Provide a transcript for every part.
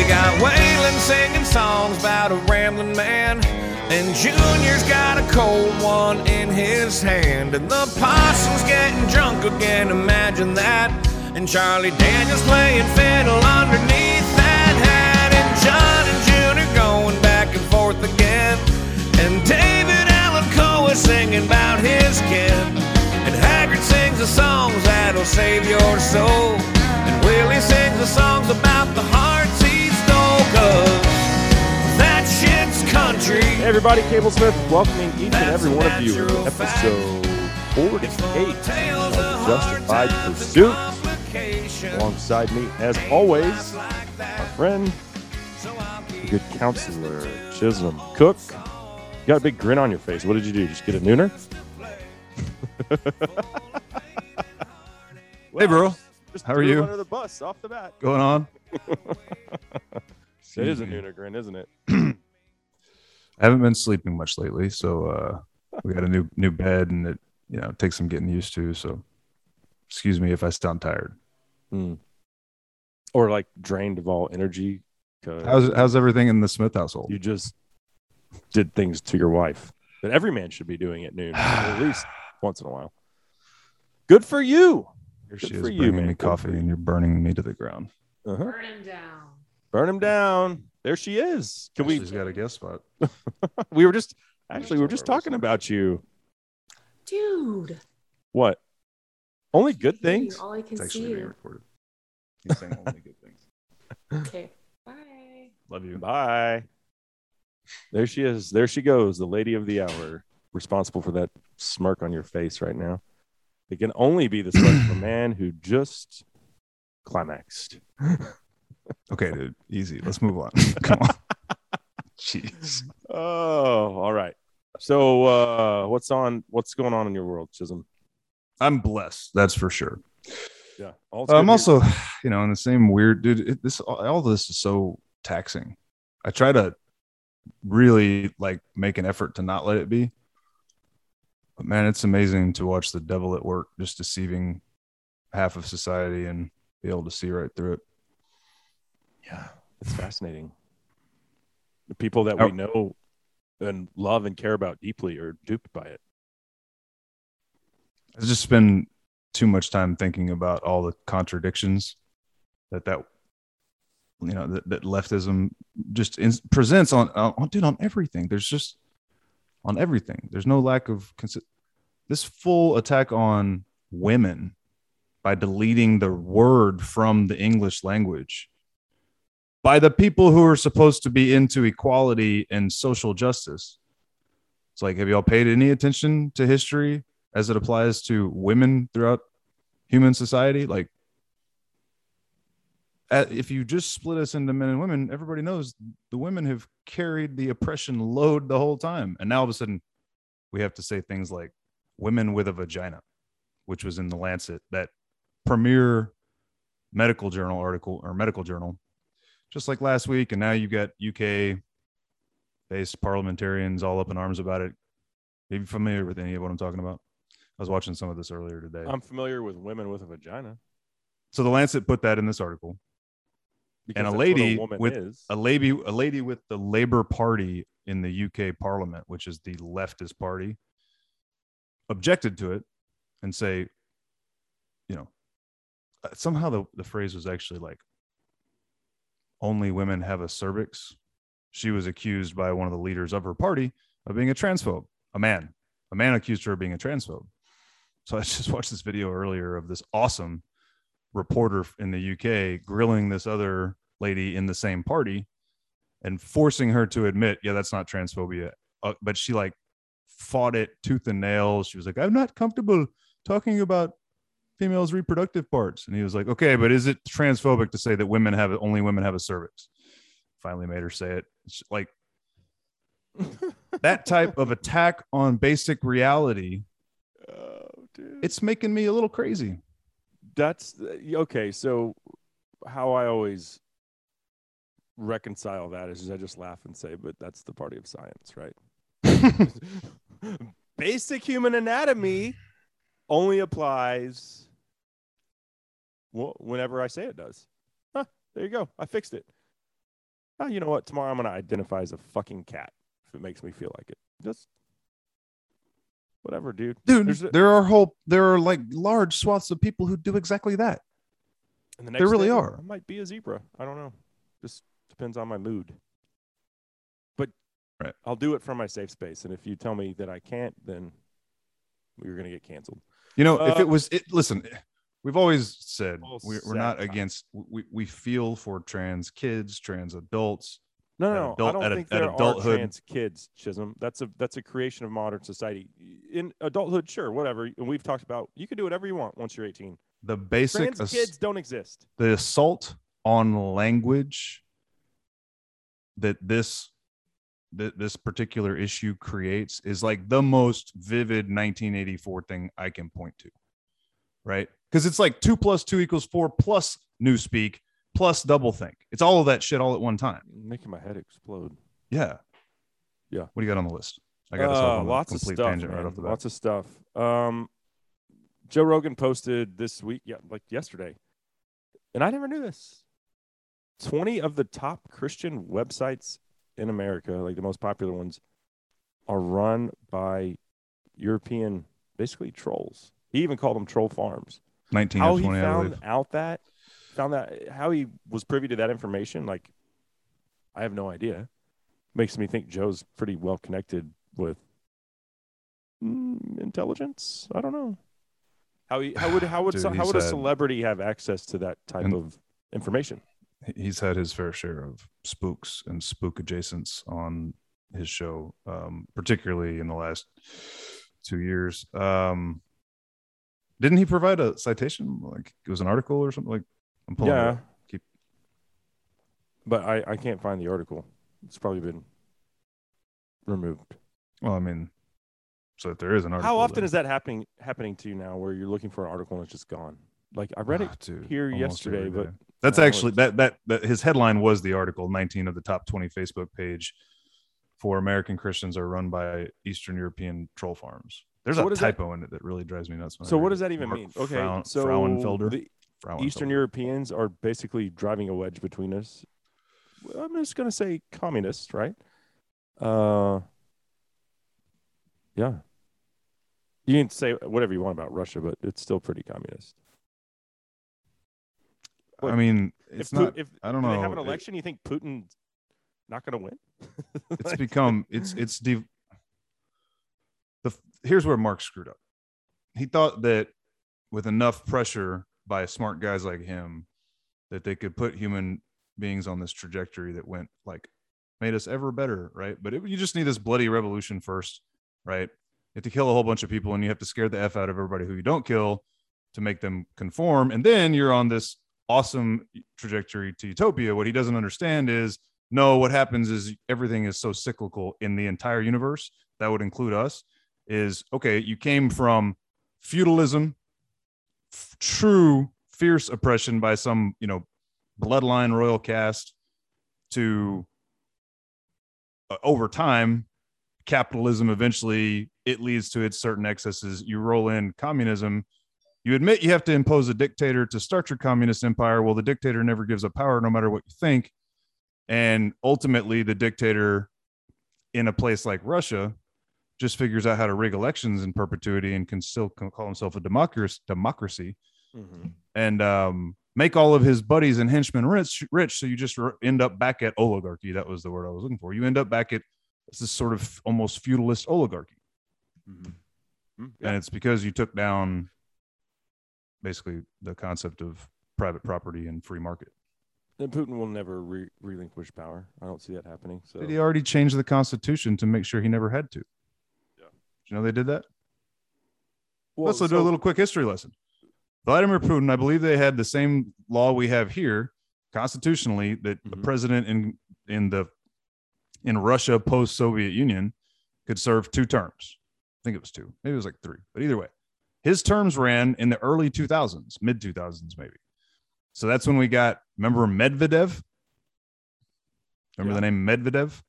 We got Waylon singing songs about a rambling man. And Junior's got a cold one in his hand. And the possum's getting drunk again, imagine that. And Charlie Daniels playing fiddle underneath that hat. And John and Junior going back and forth again. And David Allan Coe is singing about his kin. And Haggard sings the songs that'll save your soul. And Willie sings the songs about the hearts he stole. That shit's country. Hey everybody, Cable Smith welcoming each and every one of you to episode 48 of Justified Pursuit. Alongside me, as always, my friend, the good counselor, Chisholm Cook. You got a big grin on your face. What did you do? Just get a nooner? Hey, bro. Just How are you? Under the bus off the bat. Going on? It is a Excuse me. nooner grin, isn't it? I haven't been sleeping much lately, so uh, we got a new new bed, and it you know takes some getting used to. So, excuse me if I sound tired. Hmm. Or like drained of all energy. 'cause How's how's everything in the Smith household? you just did things to your wife that every man should be doing at noon, at least once in a while. Good for you. Here good she is for you, bringing man. me coffee, and you're burning me to the ground. Uh-huh. Burn him down. Burn him down. There she is. Can we? She's got a guest spot. we? We were just actually we were just talking about you. Dude. What? Only good things. All I can It's see being you. recorded. He's saying only good things. Okay. Bye. Love you. Bye. There she is. There she goes, the lady of the hour, responsible for that smirk on your face right now. It can only be the smirk of a man who just climaxed. Okay, dude. Easy. Let's move on. Come on. Jeez. Oh, all right. So, uh, what's on? What's going on in your world, Chisholm? I'm blessed. That's for sure. Yeah, all I'm here. also, you know, in the same weird, dude. It, this all this is so taxing. I try to really like make an effort to not let it be, but man, it's amazing to watch the devil at work, just deceiving half of society and be able to see right through it. Yeah, it's fascinating. The people that we Oh. know and love and care about deeply are duped by it. I just spend too much time thinking about all the contradictions that that you know that, that leftism just in, presents on, on dude on everything. There's just on everything. There's no lack of consi- this full attack on women by deleting the word from the English language by the people who are supposed to be into equality and social justice. It's like, have y'all paid any attention to history as it applies to women throughout human society? Like, if you just split us into men and women, everybody knows the women have carried the oppression load the whole time. And now all of a sudden, we have to say things like women with a vagina, which was in the Lancet, that premier medical journal article or medical journal, just like last week. And now you've got UK based parliamentarians all up in arms about it. Are you familiar with any of what I'm talking about? I was watching some of this earlier today. I'm familiar with women with a vagina. so the Lancet put that in this article. because And a lady woman with is. a lady a lady with the Labour Party in the UK Parliament, which is the leftist party, objected to it and say, you know, uh, somehow the, the phrase was actually like only women have a cervix. She was accused by one of the leaders of her party of being a transphobe. A man. A man accused her of being a transphobe. So I just watched this video earlier of this awesome reporter in the UK grilling this other lady in the same party and forcing her to admit, yeah, that's not transphobia. Uh, but she like fought it tooth and nail. She was like, I'm not comfortable talking about females' reproductive parts. And he was like, okay, but is it transphobic to say that women have only women have a cervix? Finally made her say it. It's like that type of attack on basic reality. oh, dude. It's making me a little crazy. that's uh, okay. So, how I always reconcile that is I just laugh and say, but that's the party of science, right? Basic human anatomy only applies whenever I say it does. Huh, there you go. I fixed it. oh, you know what? Tomorrow I'm going to identify as a fucking cat if it makes me feel like it. Just whatever, dude. dude a- there are whole there are like large swaths of people who do exactly that And the There really day, are. I might be a zebra. I don't know. Just depends on my mood. But Right. I'll do it from my safe space. And if you tell me that I can't, then we're going to get canceled. you know if Uh, it was it listen we've always said we're, we're not against we, we feel for trans kids trans adults No, no, no. adult- I don't at think there adulthood- are trans kids, Chisholm. That's a that's a creation of modern society. In adulthood, sure, whatever. And we've talked about you can do whatever you want once you're 18. the basic Trans ass- kids don't exist. the assault on language that this that this particular issue creates is like the most vivid 1984 thing I can point to, right? Because it's like two plus two equals four plus newspeak plus double think. It's all of that shit all at one time. Making my head explode. Yeah. Yeah. What do you got on the list? I got Uh, off on a lots of stuff, right off the bat. Lots of stuff. Um, Joe Rogan posted this week, yeah, like yesterday, and I never knew this. Twenty of the top Christian websites in America, like the most popular ones, are run by European, basically trolls. He even called them troll farms. 19 how he 20, I found out that, found that, how he was privy to that information, like, I have no idea. Makes me think Joe's pretty well connected with mm, intelligence. I don't know. How he, how would how would Dude, some, how would a had- celebrity have access to that type And- of information? he's had his fair share of spooks and spook adjacents on his show, um, particularly in the last two years. Um, didn't he provide a citation? Like it was an article or something? Like I'm pulling Yeah. Keep- but I I can't find the article. It's probably been removed. Well, I mean, so if there is an article, How often then- is that happening happening to you now, where you're looking for an article and it's just gone? Like I read it Ah, dude, here yesterday, but that's actually that, that that his headline was the article 19 of the top 20 facebook page for american christians are run by eastern european troll farms there's So a what does that- typo in it that really drives me nuts So what does that even Mark mean? Okay, Frauen- so Frauenfelder the Frauenfelder. Eastern Europeans are basically driving a wedge between us. I'm just gonna say communists, right? Uh, yeah. You can say whatever you want about Russia, but it's still pretty communist. i mean it's if not if i don't do know they have an It- election, you think Putin's not gonna win? it's become it's it's de- the here's where mark screwed up. He thought that with enough pressure by smart guys like him that they could put human beings on this trajectory that went like made us ever better right? But it, you just need this bloody revolution first right? You have to kill a whole bunch of people and you have to scare the f out of everybody who you don't kill to make them conform. And then you're on this awesome trajectory to utopia. What he doesn't understand is no what happens is everything is so cyclical in the entire universe. That would include us is okay you came from feudalism f- true fierce oppression by some you know bloodline royal caste to uh, over time capitalism eventually it leads to its certain excesses. You roll in communism. You admit you have to impose a dictator to start your communist empire. Well the dictator never gives up power no matter what you think. And ultimately the dictator in a place like russia just figures out how to rig elections in perpetuity and can still call himself a democracy democracy Mhm. and um, make all of his buddies and henchmen rich rich so you just end up back at oligarchy that was the word i was looking for you end up back at this sort of almost feudalist oligarchy Mhm. Mm, and it's because you took down basically the concept of private property and free market And Putin will never re- relinquish power. I don't see that happening. So Did he already changed the constitution to make sure he never had to? Yeah. You know they did that? Well, Let's do a little quick history lesson. Vladimir Putin, I believe they had the same law we have here constitutionally that the Mhm. president in in the in Russia post Soviet Union could serve two terms. I think it was two, maybe it was like three, but either way, his terms ran in the early 2000s, mid 2000s, maybe. So that's when we got. Remember Medvedev? Remember the name Medvedev?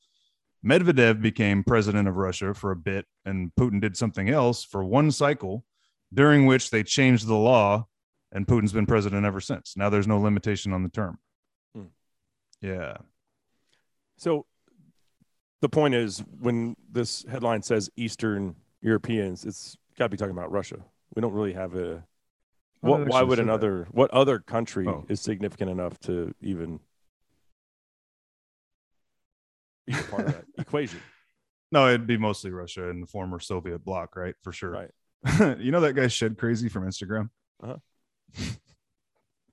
Medvedev became president of Russia for a bit, and Putin did something else for one cycle, during which they changed the law, and Putin's been president ever since. Now there's no limitation on the term. Hmm. Yeah. So the point is, when this headline says Eastern Europeans, it's got to be talking about Russia. We don't really have a. What, why would said that. another? What other country Oh. is significant enough to even a part of that equation? No, it'd be mostly Russia and the former Soviet bloc, right? For sure. Right. you know that guy Shed Crazy from Instagram? Uh-huh.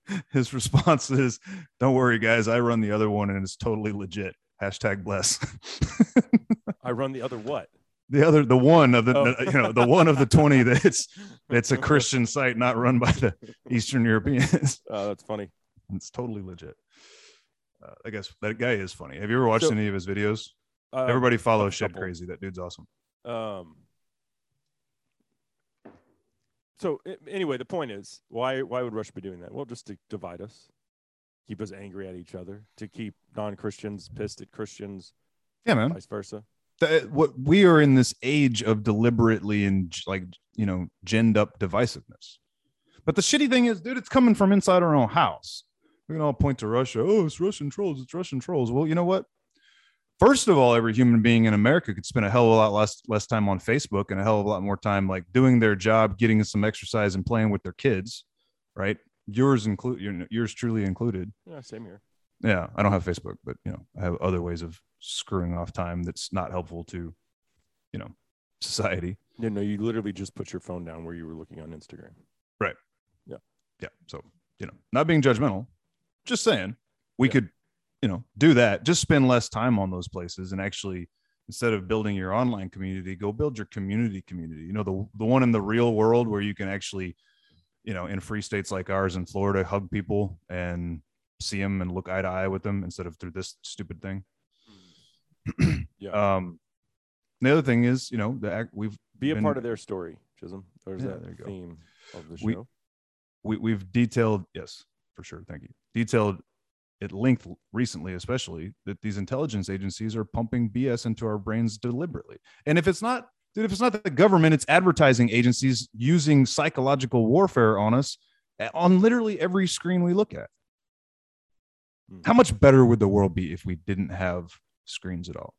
His response is, Don't worry, guys. I run the other one and it's totally legit. Hashtag bless. I run the other what? the other, the one of the, Oh. you know, the one of the 20 that's, that's a Christian site not run by the Eastern Europeans. Oh, that's funny. It's totally legit. Uh, I guess that guy is funny. Have you ever watched So- any of his videos? Uh, Everybody follow a Shed. Crazy. That dude's awesome. Um. So anyway, the point is, why why would Russia be doing that? Well, just to divide us, keep us angry at each other, to keep non-Christians pissed at Christians, Yeah, man. vice versa. that what we are in this age of deliberately and like you know ginned up divisiveness but the shitty thing is dude it's coming from inside our own house we can all point to russia oh it's russian trolls it's russian trolls well you know what first of all every human being in america could spend a hell of a lot less less time on facebook and a hell of a lot more time like doing their job getting some exercise and playing with their kids right yours include yours truly included Yeah, same here. yeah i don't have facebook but you know i have other ways of screwing off time that's not helpful to you know society You know, you literally just put your phone down where you were looking on Instagram. Right. Yeah. Yeah so you know not being judgmental just saying we Yeah. could you know do that just spend less time on those places and actually instead of building your online community go build your community community you know the the one in the real world where you can actually you know in free states like ours in florida hug people and see them and look eye to eye with them instead of through this stupid thing Yeah, um the other thing is you know the act we've be a been- part of their story, Chisholm. There's Yeah, that there you go. theme of the We- show. we, we've detailed yes for sure thank you detailed at length recently especially that these intelligence agencies are pumping bs into our brains deliberately and if it's not dude if it's not the government it's advertising agencies using psychological warfare on us on literally every screen we look at Hmm. how much better would the world be if we didn't have screens at all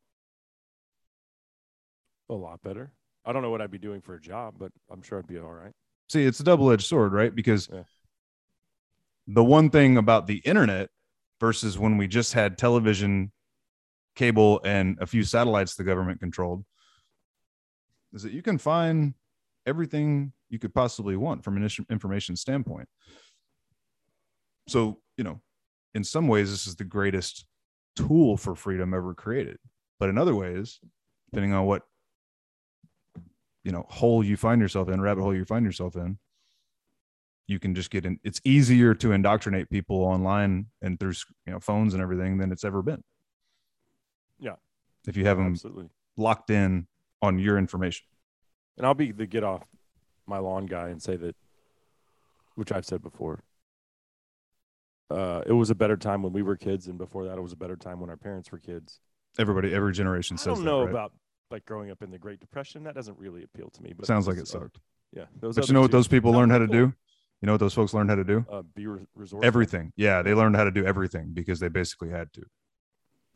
A lot better. I don't know what I'd be doing for a job, but I'm sure I'd be all right. see it's a double-edged sword right because Yeah. The one thing about the internet versus when we just had television cable and a few satellites the government controlled is that you can find everything you could possibly want from an information standpoint. So you know in some ways this is the greatest tool for freedom ever created. But in other ways depending on what you know hole you find yourself in rabbit hole you find yourself in you can just get in it's easier to indoctrinate people online and through you know phones and everything than it's ever been Yeah. if you have them Absolutely. locked in on your information And I'll be the get off my lawn guy and say that, which I've said before. Uh, it was a better time when we were kids, and before that, it was a better time when our parents were kids. everybody every generation says I don't that, know right? about like growing up in the Great Depression. That doesn't really appeal to me. But sounds like it sucked Yeah, those but you know what those people No, learned how to do you know what those folks learned how to do Uh, be re- resourceful. everything yeah they learned how to do everything because they basically had to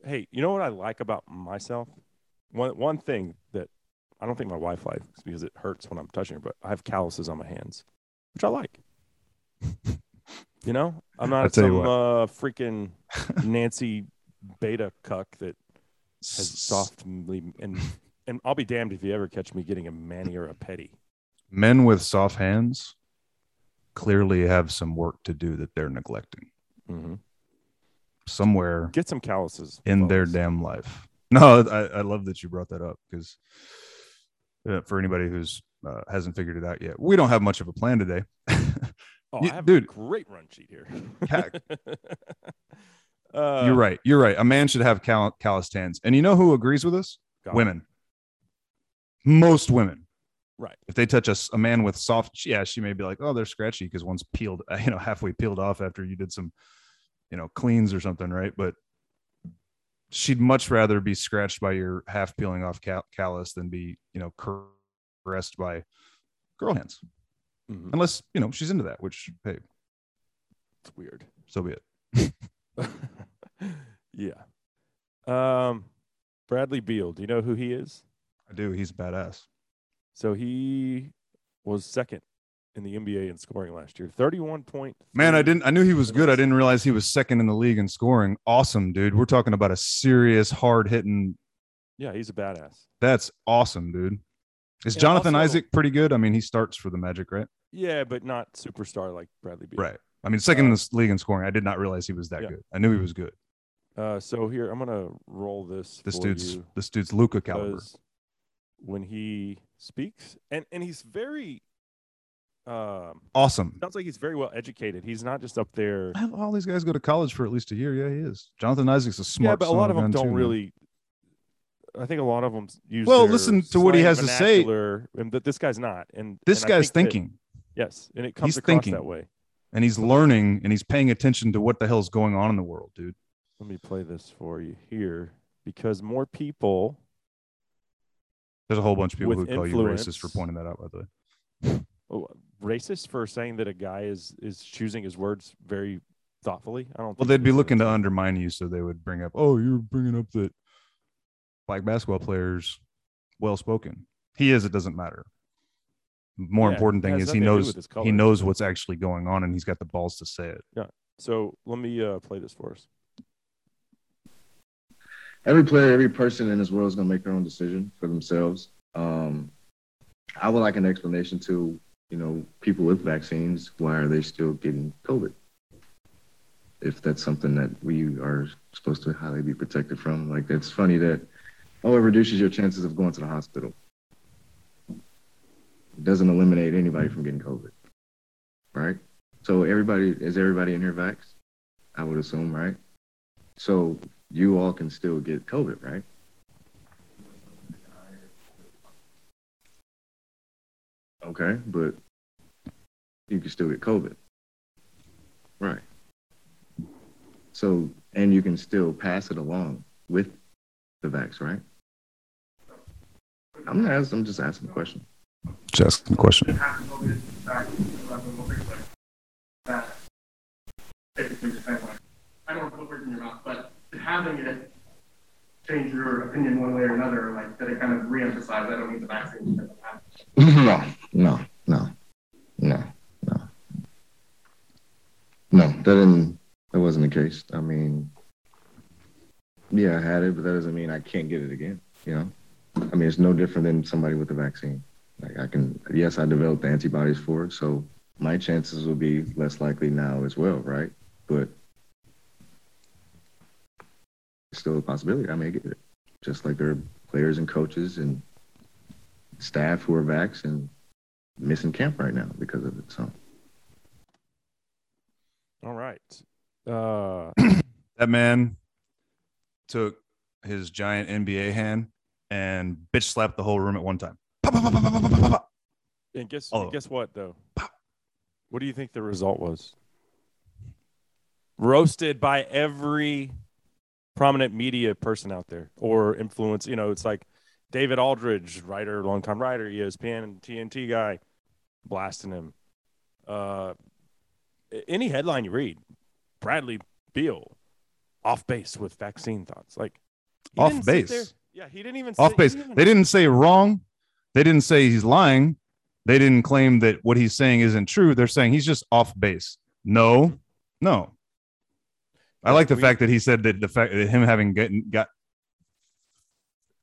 Hey, you know what I like about myself? One one thing that I don't think my wife likes because it hurts when I'm touching her, but I have calluses on my hands, which I like. you know, I'm not some uh, freaking Nancy beta cuck that has softly and and I'll be damned if you ever catch me getting a mani or a petty. men with soft hands clearly have some work to do that they're neglecting hmm somewhere Get some calluses in their damn life. No, I, I love that you brought that up because uh, for anybody who's uh, hasn't figured it out yet, we don't have much of a plan today. Oh, You- I have dude. a great run sheet here. Uh, You're right. You're right. A man should have cal- calloused hands. And you know who agrees with us? God. Women. Most women. Right. If they touch us, a man with soft, yeah, she may be like, oh, they're scratchy because one's peeled, you know, halfway peeled off after you did some, you know, cleans or something, right? But she'd much rather be scratched by your half peeling off cal- callus than be, you know, caressed by girl hands. Mhm. Unless, you know, she's into that, which, hey, It's weird. so be it. yeah. Um, Bradley Beal. Do you know who he is? I do. He's badass. So he was second in the NBA in scoring last year. Thirty-one point. Man, I didn't. I knew he was good. I didn't realize he was second in the league in scoring. Awesome, dude. We're talking about a serious, hard hitting. Yeah, he's a badass. That's awesome, dude. Is And Jonathan also- Isaac pretty good? I mean, he starts for the Magic, right? Yeah, but not superstar like Bradley Beal. Right. I mean, second in Uh, the league in scoring. I did not realize he was that yeah. good. I knew he was good. Uh, so here I'm gonna roll this. This for dude's you this dude's Luka caliber. When he speaks, and and he's very, um, Awesome. sounds like he's very well educated. He's not just up there. All these guys go to college for at least a year. Yeah, he is. Jonathan Isaac's a smart. yeah, but a lot of them don't too, really. I think a lot of them use. Well, listen to what he has to say. and that this guy's not. And This and guy's think that- thinking. yes, and it comes He's across thinking. that way. and he's learning and he's paying attention to what the hell's going on in the world, dude. Let me play this for you here because more people. There's a whole bunch of people who call you racist for pointing that out, by the way. Oh, racist for saying that a guy is is choosing his words very thoughtfully. I don't. Well, think they'd be looking to undermine you, so they would bring up, "Oh, you're bringing up that black basketball players well spoken." He is. It doesn't matter. More Yeah, important thing is he nothing to do knows he knows what's actually going on, and he's got the balls to say it. Yeah. So let me uh, play this for us. Every player, every person in this world is going to make their own decision for themselves. Um, I would like an explanation to, you know, people with vaccines. Why are they still getting COVID? If that's something that we are supposed to highly be protected from, like it's funny that, oh, it reduces your chances of going to the hospital. It doesn't eliminate anybody from getting COVID, right? So everybody is everybody in here vax? I would assume, right? So you all can still get COVID, right? Okay, but you can still get COVID. Right. So, and you can still pass it along with the vax, right? I'm not asking, I'm just asking a question. Just asking a question. basically depends on. I don't want to put words in your mouth, but having it change your opinion one way or another, like that it kind of reemphasize, I don't need the vaccine. No, no, no, no, no. No, that didn't, that wasn't the case. I mean, yeah, I had it, but that doesn't mean I can't get it again, you know? I mean, it's no different than somebody with a vaccine. Like I can, yes, I developed the antibodies for it, so my chances will be less likely now as well, right? But still a possibility. I may get it. Just like there are players and coaches and staff who are vax and missing camp right now because of it. So. All right. Uh... that man took his giant NBA hand and bitch slapped the whole room at one time. And guess oh. guess what though? What do you think the result was? Roasted by every prominent media person out there or influence. You know, it's like David Aldridge, writer, longtime writer, ESPN and TNT guy, blasting him. Uh, any headline you read, Bradley Beal off base with vaccine thoughts. Like Off base? Yeah, he didn't even Off say- he base. didn't even- They didn't say wrong. They didn't say he's lying. They didn't claim that what he's saying isn't true. They're saying he's just off base. No, no. I like the we- fact that he said that the fact that him having gotten got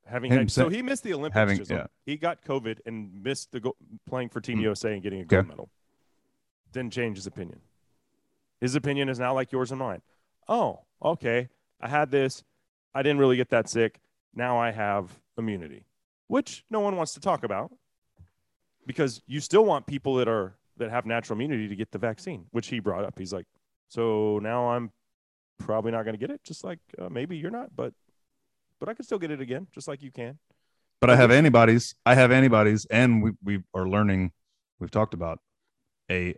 having had, so he missed the Olympics. having- yeah. he got COVID and missed the go- playing for Team Mm. USA and getting a gold medal. Didn't change his opinion. His opinion is now like yours and mine. Oh, okay. I had this. I didn't really get that sick. Now I have immunity, which no one wants to talk about because you still want people that are that have natural immunity to get the vaccine, which he brought up. He's like, so now I'm probably not going to get it, just like uh, maybe you're not, but but I could still get it again, just like you can. but I have antibodies. I have antibodies, and we we are learning. We've talked about a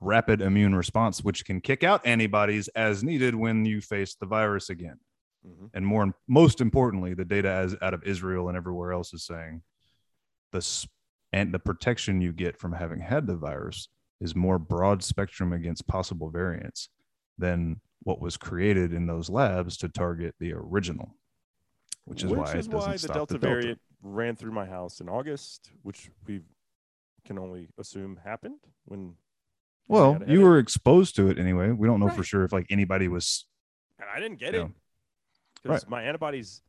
rapid immune response, which can kick out antibodies as needed when you face the virus again. Mhm. And more, most importantly, the data as out of Israel and everywhere else is saying the and the protection you get from having had the virus is more broad spectrum against possible variants than what was created in those labs to target the original. which is why it is doesn't why the stop Delta the Delta. variant ran through my house in August, which we can only assume happened when. Well, you were exposed to it anyway. We don't know for sure if like anybody was. and I didn't get it because my antibodies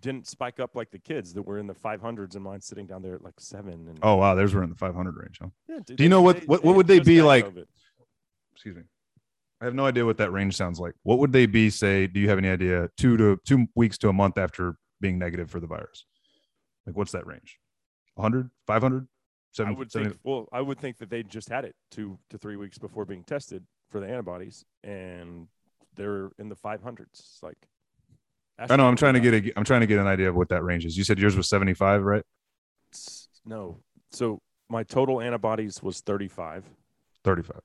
didn't spike up like the kids that were in the 500s, and mine sitting down there at like seven. And Oh wow, theirs were in the 500 range. Huh? Yeah, dude, Do you know what- they- what- what would they be like-. Excuse me. I have no idea what that range sounds like. What would they be? Say, do you have any idea? Two to two weeks to a month after being negative for the virus. Like, what's that range? 100, 500, I 7, would think. Well, I would think that they just had it two to three weeks before being tested for the antibodies, and they're in the 500s. Like, I know. I'm trying to get a. I'm trying to get an idea of what that range is. You said yours was 75, right? No, so my total antibodies was 35. 35.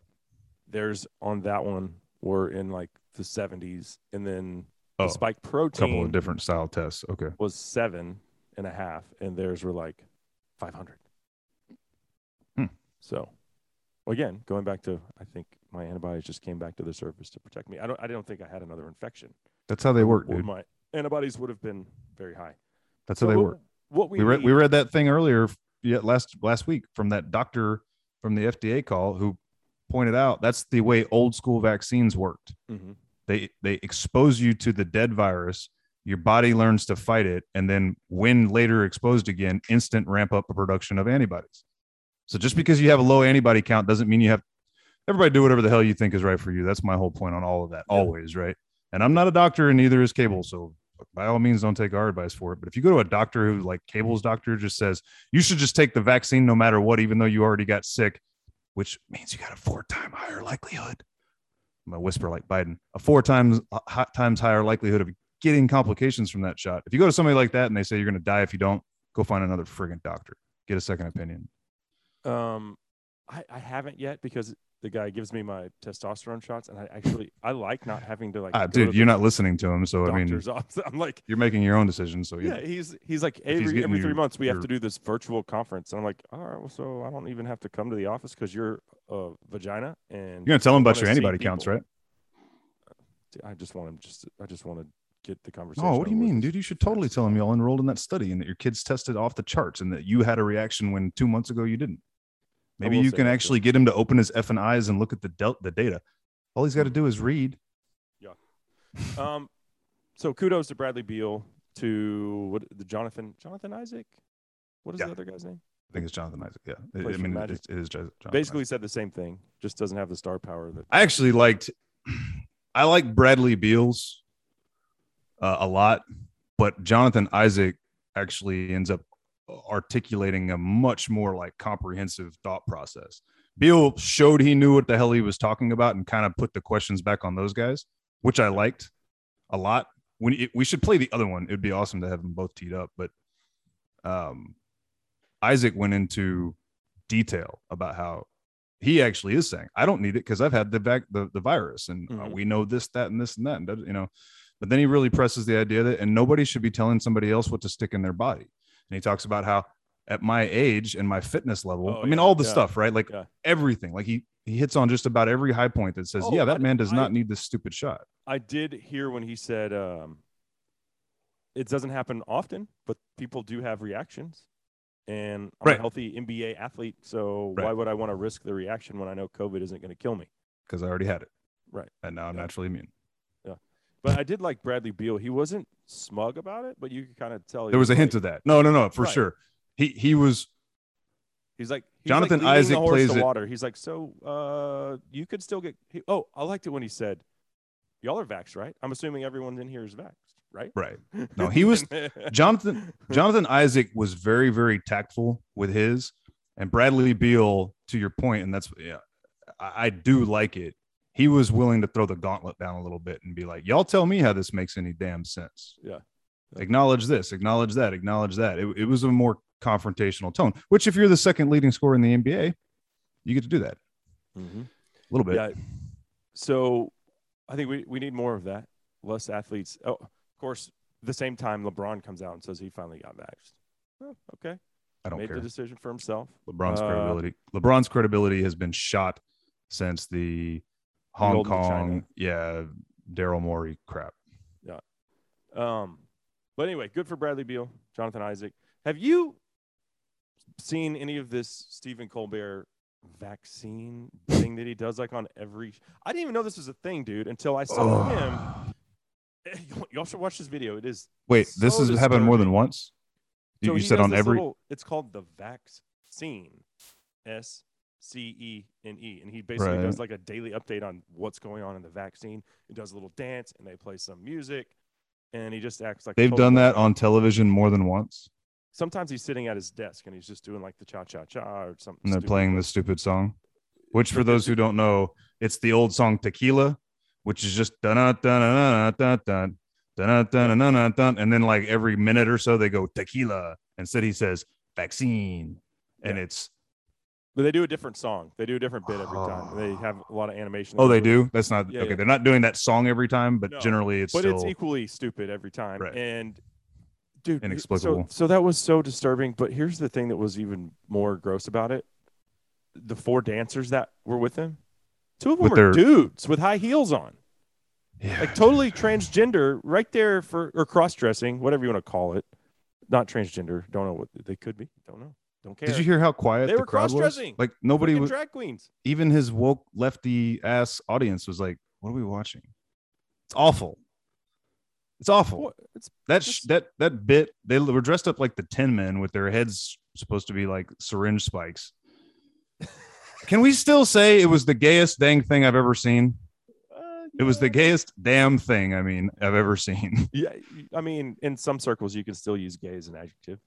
Theirs on that one were in like the 70s, and then Oh, the spike a couple of different style tests. Okay. was seven and a half, and theirs were like 500. Hmm. So, again, going back to, I think my antibodies just came back to the surface to protect me. I don't, I don't think I had another infection. That's how they work, dude. my antibodies would have been very high. That's So how they what- work. What we, we read need- we read that thing earlier yet last last week from that doctor from the FDA call who pointed out that's the way old school vaccines worked. Mhm. They they expose you to the dead virus, your body learns to fight it, and then when later exposed again, instant ramp up the production of antibodies. So just because you have a low antibody count doesn't mean you have everybody do whatever the hell you think is right for you. That's my whole point on all of that, always, right? And I'm not a doctor and neither is Cable, so by all means don't take our advice for it. But if you go to a doctor who like Cable's doctor just says you should just take the vaccine no matter what, even though you already got sick, which means you got a four time higher likelihood. I'm gonna whisper like Biden, a four times uh, times higher likelihood of getting complications from that shot. If you go to somebody like that and they say you're gonna die if you don't, go find another friggin' doctor. Get a second opinion. Um, I, I haven't yet because the guy gives me my testosterone shots, and I actually I like not having to like. Ah, go to dude, you're not listening to him, so I mean, doctor's office. I'm like, you're making your own decisions. So yeah, yeah, he's he's like every getting every three your- months we have to do this virtual conference, and I'm like, all right, well, so I don't even have to come to the office because you're a vagina, and you're gonna tell him about your antibody counts, right? I just want him just I just want to get the conversation. Oh, what do you mean, dude? You should totally tell him y'all enrolled in that study and that your kids tested off the charts and that you had a reaction when two months ago you didn't. Maybe you can too. actually get him to open his effing eyes and look at the del- the data. All he's got to do is read. Yeah. um, so kudos to Bradley Beal to what the Jonathan Jonathan Isaac. What is Yeah. the other guy's name? I think it's Jonathan Isaac. Yeah, I- I mean, it, it is Jonathan Basically Isaac. said the same thing, just doesn't have the star power that. I actually liked. I like Bradley Beals uh, a lot, but Jonathan Isaac actually ends up articulating a much more like comprehensive thought process. Beal showed he knew what the hell he was talking about and kind of put the questions back on those guys, which I liked a lot. When it, we should play the other one, it'd be awesome to have them both teed up. But um, Isaac went into detail about how he actually is saying, "I don't need it because I've had the vac- the, the virus, and uh, Mhm. we know this, that, and this and that." And that, you know, but then he really presses the idea that and nobody should be telling somebody else what to stick in their body. And he talks about how at my age and my fitness level, Oh, I mean, yeah, all the yeah, stuff, right? Like yeah. everything. Like he he hits on just about every high point that says, Oh, "Yeah, that I- man does I- not need this stupid shot." I did hear when he said, um, "It doesn't happen often, but people do have reactions." And I'm Right. a healthy NBA athlete, so Right. why would I want to risk the reaction when I know COVID isn't going to kill me? because I already had it. Right. And now I'm naturally immune. But I did like Bradley Beal. He wasn't smug about it, but you could kind of tell. There was a hint of that. No, no, no, for Right. sure. He he was He's like he's Jonathan like Isaac the plays it- water. He's like, so uh, you could still get. He, oh, I liked it when he said, "Y'all are vaxxed, right?" I'm assuming everyone in here is vaxxed, right? right. No, he was Jonathan Jonathan Isaac was very very tactful with his, and Bradley Beal. To your point, and that's yeah, I, I do like it. He was willing to throw the gauntlet down a little bit and be like, "Y'all tell me how this makes any damn sense." Yeah. Yeah. Acknowledge this, acknowledge that, acknowledge that. It, it was a more confrontational tone. Which, if you're the second leading scorer in the NBA, you get to do that Mhm. a little bit. Yeah. So I think we, we need more of that. Less athletes. Oh, of course, the same time LeBron comes out and says he finally got vaxxed. Oh, okay. I don't Made care. the decision for himself. LeBron's Uh, credibility. LeBron's credibility has been shot since the Hong. Kong, yeah, Daryl Morey crap. Um, But anyway, good for Bradley Beal, Jonathan Isaac. Have you seen any of this Stephen Colbert vaccine thing that he does like on every I didn't even know this was a thing, dude, until I saw him. You all should watch this video. It is Wait, this so has happened more than once. You, So you said on every. little- it's called the vaccine, S C E N E, and E. And he basically Right. does like a daily update on what's going on in the vaccine. He does a little dance, and they play some music, and he just acts like They've done that on television more than once, Sometimes he's sitting at his desk and he's just doing like the cha cha cha or something. and they're stupid, playing this stupid song. Which, for those who don't know, it's the old song "Tequila," which is just dun dun dun dun dun dun dun dun dun dun dun, and then like every minute or so they go tequila. Instead, he says vaccine, and Yeah. it's But they do a different song. They do a different bit every time. Oh. They have a lot of animation. oh, they do. That's not Yeah, okay. yeah. They're not doing that song every time, but No, generally it's but still it's equally stupid every time. Right. And dude, Inexplicable. So, so that was so disturbing. But here's the thing that was even more gross about it: the four dancers that were with him, two of them With were their- dudes with high heels on, yeah. like totally transgender, right there for or cross dressing, whatever you want to call it. Not transgender. Don't know what they could be. Don't know. Don't care. Did you hear how quiet They the were crowd was? cross-dressing. Like nobody was. drag queens. Even his woke lefty ass audience was like, "What are we watching?" It's awful. It's awful. It's That sh- that that bit they were dressed up like the Tin Men with their heads supposed to be like syringe spikes. Can we still say it was the gayest dang thing I've ever seen? uh, It was the gayest damn thing I mean I've ever seen. Yeah, I mean, in some circles, you can still use gay as an adjective.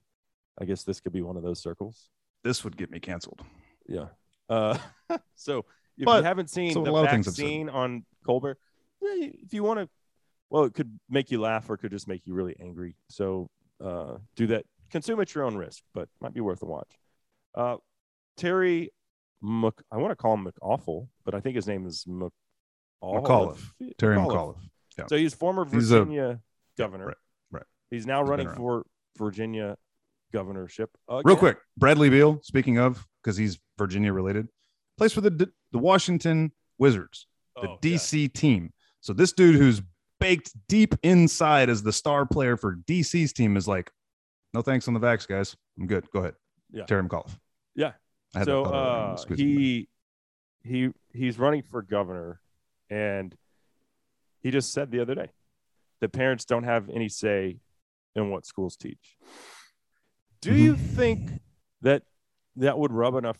I guess this could be one of those circles. This would get me canceled. Yeah. Uh, so if But- you haven't seen so a the lot of things I've vaccine on Colbert, if you want to, well, it could make you laugh or it could just make you really angry. So uh, do that. Consume at your own risk, but might be worth a watch. Uh, Terry, Mc, I want to call him McAwful, but I think his name is Mc, McAuliffe. Terry McAuliffe. Yeah. So he's former He's a- Virginia governor. right, right. He's now He's running for Virginia governorship. Real quick, Bradley Beal. Speaking of, because he's Virginia related, plays for the the Washington Wizards, the Oh, yeah. DC team. So this dude who's baked deep inside as the star player for DC's team is like, no thanks on the vax, guys. I'm good. Go ahead. Yeah. Terry McAuliffe. Yeah. I had so that thought of it. uh, Squeeze it in he he he's running for governor, and he just said the other day that parents don't have any say in what schools teach. Do you Mm-hmm. think that that would rub enough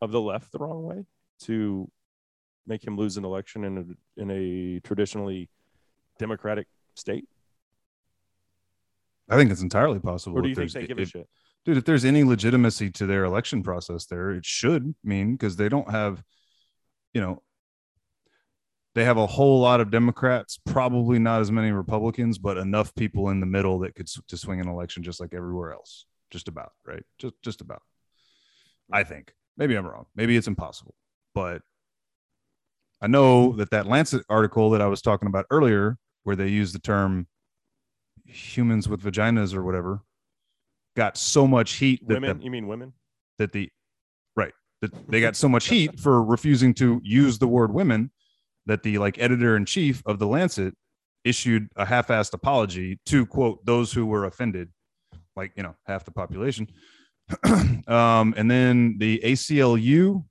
of the left the wrong way to make him lose an election in a in a traditionally democratic state, I think it's entirely possible. or do you think they give a if- shit? dude if there's any legitimacy to their election process there it should mean because they don't have you know they have a whole lot of democrats probably not as many republicans but enough people in the middle that could to swing an election just like everywhere else. Just about right? Just just about. I think. Maybe i'm wrong. Maybe it's impossible. But i know that that lancet article that i was talking about earlier where they use the term humans with vaginas or whatever got so much heat that Women? the, you mean women? that the right that they got so much heat for refusing to use the word women that the like editor in chief of the Lancet issued a half-assed apology to quote those who were offended, like you know half the population. um, and then the ACLU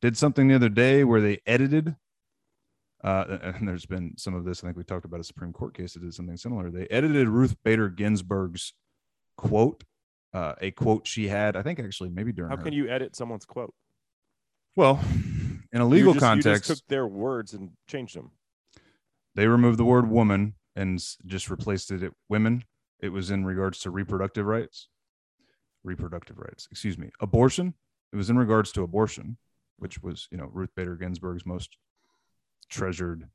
did something the other day where they edited. Uh, and there's been some of this. I think we talked about a Supreme Court case that did something similar. They edited Ruth Bader Ginsburg's quote, uh, a quote she had. I think actually maybe during How her- can you edit someone's quote? well, in a legal just context, took their words and changed them. they removed the word woman and just replaced it at women. It was in regards to reproductive rights. Reproductive rights, excuse me. Abortion. It was in regards to abortion, which was, you know, Ruth Bader Ginsburg's most treasured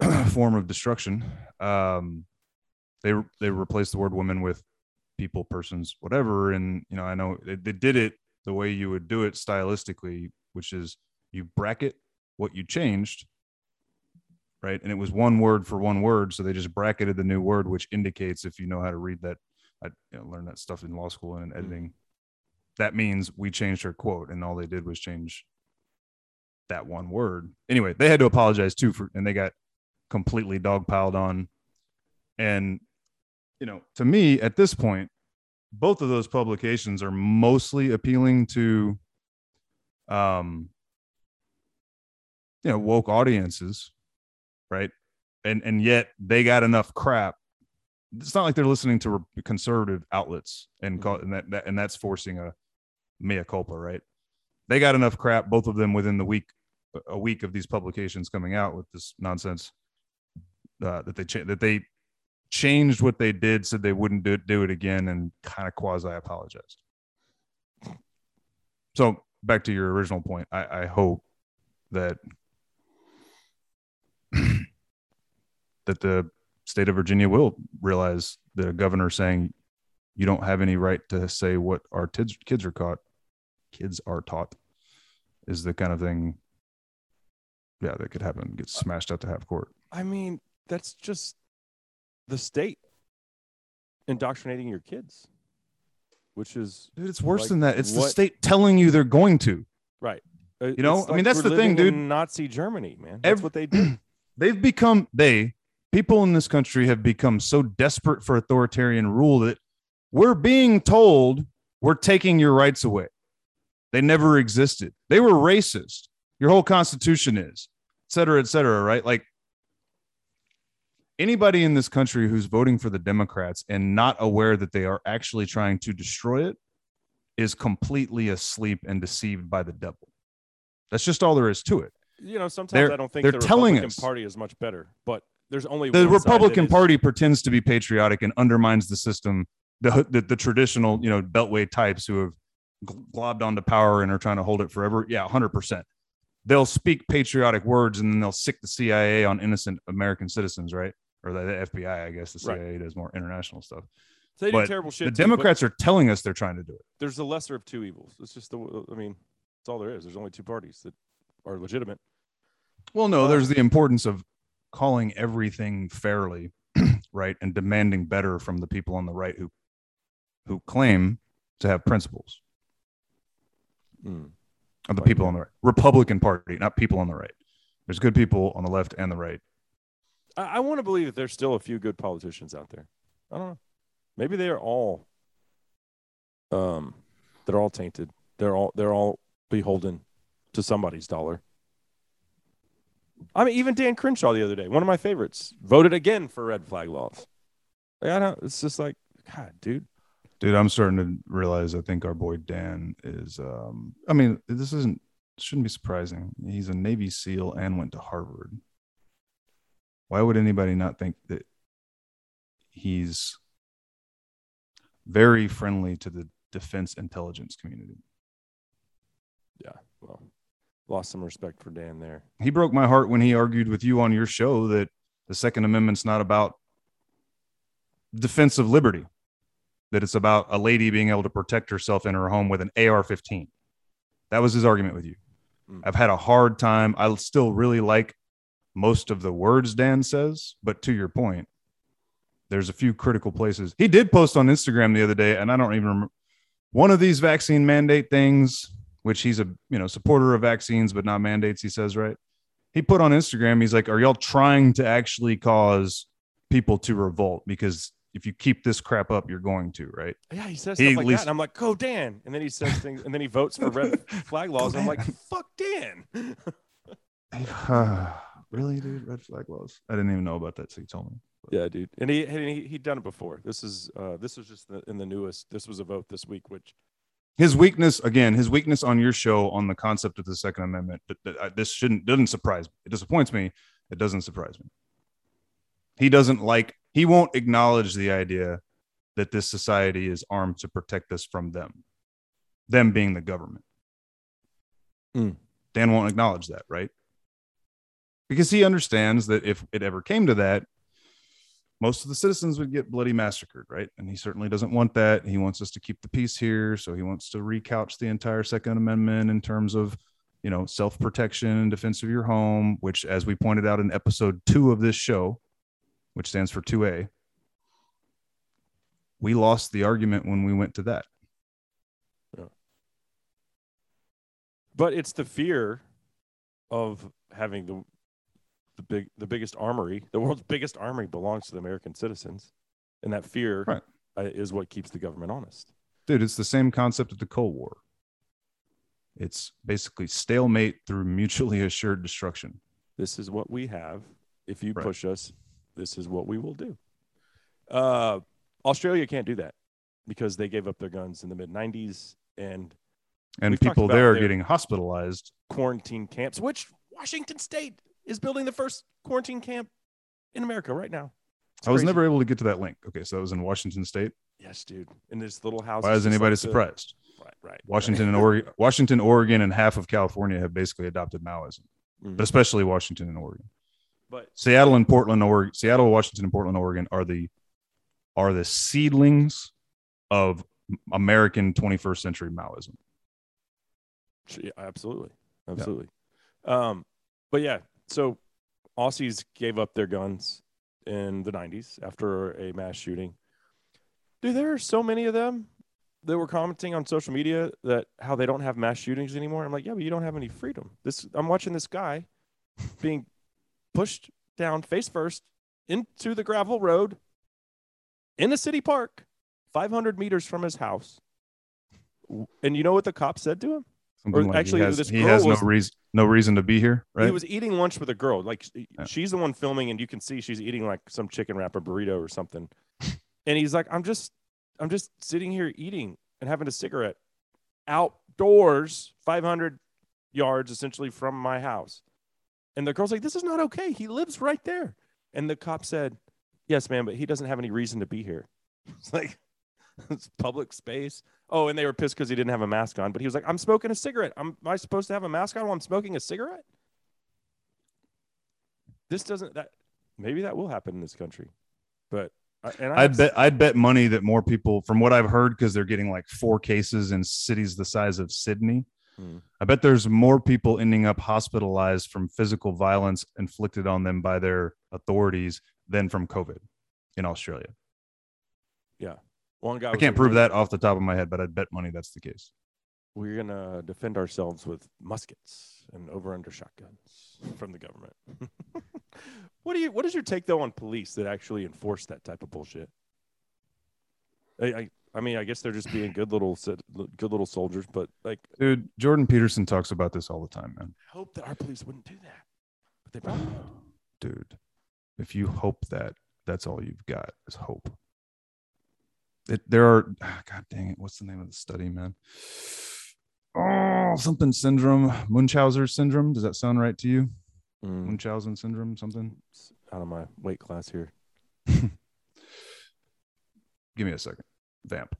form of destruction. Um, they they replaced the word woman with people, persons, whatever. And you know, I know they, they did it the way you would do it stylistically, which is you bracket what you changed right? And it was one word for one word, so they just bracketed the new word, which indicates if you know how to read that. I you know, learned that stuff in law school and in mm-hmm. editing. That means we changed her quote, and all they did was change that one word. Anyway, they had to apologize too for, and they got completely dogpiled on. And you know, to me at this point, both of those publications are mostly appealing to, um, you know, woke audiences, right? And and yet they got enough crap. It's not like they're listening to re- conservative outlets and call and that, that and that's forcing a mea culpa, right? They got enough crap, both of them within the week, a week of these publications coming out with this nonsense uh, that they cha- that they changed what they did, said they wouldn't do, do it again, and kind of quasi apologized. So back to your original point, I, I hope that that the state of Virginia will realize the governor saying you don't have any right to say what our kids kids are caught kids are taught is the kind of thing yeah that could happen get smashed out to half court. I mean, that's just the state indoctrinating your kids, which is Dude, it's worse Like, than that it's the state telling you they're going to right. Uh, You know, it's I mean, that's the thing, dude. Nazi Germany, man. That's Ev- what they did. they've become they people in this country have become so desperate for authoritarian rule that we're being told we're taking your rights away they never existed they were racist your whole constitution is et cetera et cetera right like anybody in this country who's voting for the democrats and not aware that they are actually trying to destroy it is completely asleep and deceived by the devil that's just all there is to it You know, sometimes They're- I don't think they're the telling Republican us. Party is much better, but there's only the one side that Republican is- Party pretends to be patriotic and undermines the system. The, the the traditional, you know, Beltway types who have gl- globbed onto power and are trying to hold it forever. Yeah, hundred percent. They'll speak patriotic words and then they'll sic the CIA on innocent American citizens, right? Or the, the FBI, I guess the Right. CIA does more international stuff. So They do terrible shit. The too, Democrats are telling us they're trying to do it. There's the lesser of two evils. It's just the. I mean, that's all there is. There's only two parties that are legitimate. Well, no, there's the importance of calling everything fairly, right, and demanding better from the people on the right who who claim to have principles. Mm. of the Like people on the right. Republican Party, not people on the right. There's good people on the left and the right. I, I want to believe that there's still a few good politicians out there. I don't know. Maybe they are all. Um, they're all tainted. They're all they're all beholden to somebody's dollar. I mean, even Dan Crenshaw the other day, one of my favorites, voted again for red flag laws. Like, I don't. It's just like, God, dude. Dude, I'm starting to realize I think our boy Dan is um I mean, this isn't shouldn't be surprising. He's a Navy SEAL and went to Harvard. Why would anybody not think that he's very friendly to the defense intelligence community? Yeah. Well, lost some respect for Dan there. he broke my heart when he argued with you on your show that the second amendment's not about defense of liberty that it's about a lady being able to protect herself in her home with an ar-15 that was his argument with you Mm. i've had a hard time i still really like most of the words dan says but to your point there's a few critical places he did post on instagram the other day and i don't even remember one of these vaccine mandate things which he's a you know supporter of vaccines but not mandates he says right he put on instagram he's like are y'all trying to actually cause people to revolt because if you keep this crap up you're going to right Yeah, he says He stuff like least- that, and I'm like, "Go Dan!" And then he says things, and then he votes for red flag laws. Go I'm like, Dan. "Fuck Dan!" really dude red flag laws i didn't even know about that so you told me Yeah, dude. And he and he he'd done it before. This is uh this was just the, in the newest. This was a vote this week, which his weakness again his weakness on your show on the concept of the second amendment th- th- uh, this shouldn't doesn't surprise me it disappoints me it doesn't surprise me he doesn't like he won't acknowledge the idea that this society is armed to protect us from them them being the government Mm. dan won't acknowledge that right because he understands that if it ever came to that most of the citizens would get bloody massacred, right? And he certainly doesn't want that. He wants us to keep the peace here, so he wants to recouch the entire Second Amendment in terms of, you know, self-protection and defense of your home, which, as we pointed out in episode two of this show, which stands for two A, we lost the argument when we went to that. but it's the fear of having the the big the biggest armory, the world's biggest armory belongs to the American citizens. and that fear Right. uh, is what keeps the government honest. dude it's the same concept of the cold war it's basically stalemate through mutually assured destruction This is what we have. If you Right. push us, this is what we will do. Uh, Australia can't do that because they gave up their guns in the mid 90s and and people there are getting hospitalized quarantine camps, which Washington State is building the first quarantine camp in America right now. It's i was crazy. never able to get to that link okay so that was in washington state Yes, dude. In this little house. why is anybody like the- surprised Right, right. washington and oregon washington oregon and half of california have basically adopted maoism Mhm. but especially washington and oregon But Seattle and Portland, Oregon, Seattle, Washington, and Portland, Oregon are the are the seedlings of American 21st century Maoism. Yeah, absolutely, absolutely. Um, but yeah, so Aussies gave up their guns in the '90s after a mass shooting. Dude, there are so many of them that were commenting on social media that how they don't have mass shootings anymore. I'm like, yeah, but you don't have any freedom. This I'm watching this guy being pushed down face first into the gravel road in a city park, 500 meters from his house. And you know what the cop said to him? Something Or like actually, he has, this he has no reason no reason to be here, right? He was eating lunch with a girl. Like Yeah. she's the one filming, and you can see she's eating like some chicken wrap wrapper burrito or something. and he's like, "I'm just, I'm just sitting here eating and having a cigarette outdoors, 500 yards essentially from my house." And the girl's like, "This is not okay. He lives right there." And the cop said, "Yes, ma'am, but he doesn't have any reason to be here." It's like it's public space. Oh, and they were pissed because he didn't have a mask on. But he was like, "I'm smoking a cigarette. I'm, am I supposed to have a mask on while I'm smoking a cigarette?" This doesn't that maybe that will happen in this country, but I- and I I'd bet I'd bet money that more people, from what I've heard, because they're getting like four cases in cities the size of Sydney. Hmm. I bet there's more people ending up hospitalized from physical violence inflicted on them by their authorities than from COVID in Australia. One guy. I can't prove that off the top of my head, but I'd bet money that's the case. We're gonna defend ourselves with muskets and over under shotguns from the government. what do you? What is your take though on police that actually enforce that type of bullshit? I, I, I mean, I guess they're just being good little, good little soldiers, but like, Dude, Jordan Peterson talks about this all the time, man. I hope that our police wouldn't do that, but they probably would. Dude, if you hope that, that's all you've got is hope. It, there are, ah, God dang it, what's the name of the study, man? Oh, something syndrome, Munchausen syndrome. Does that sound right to you? Mm, Munchausen syndrome, something? it's out of my weight class here. Give me a second. Vamp.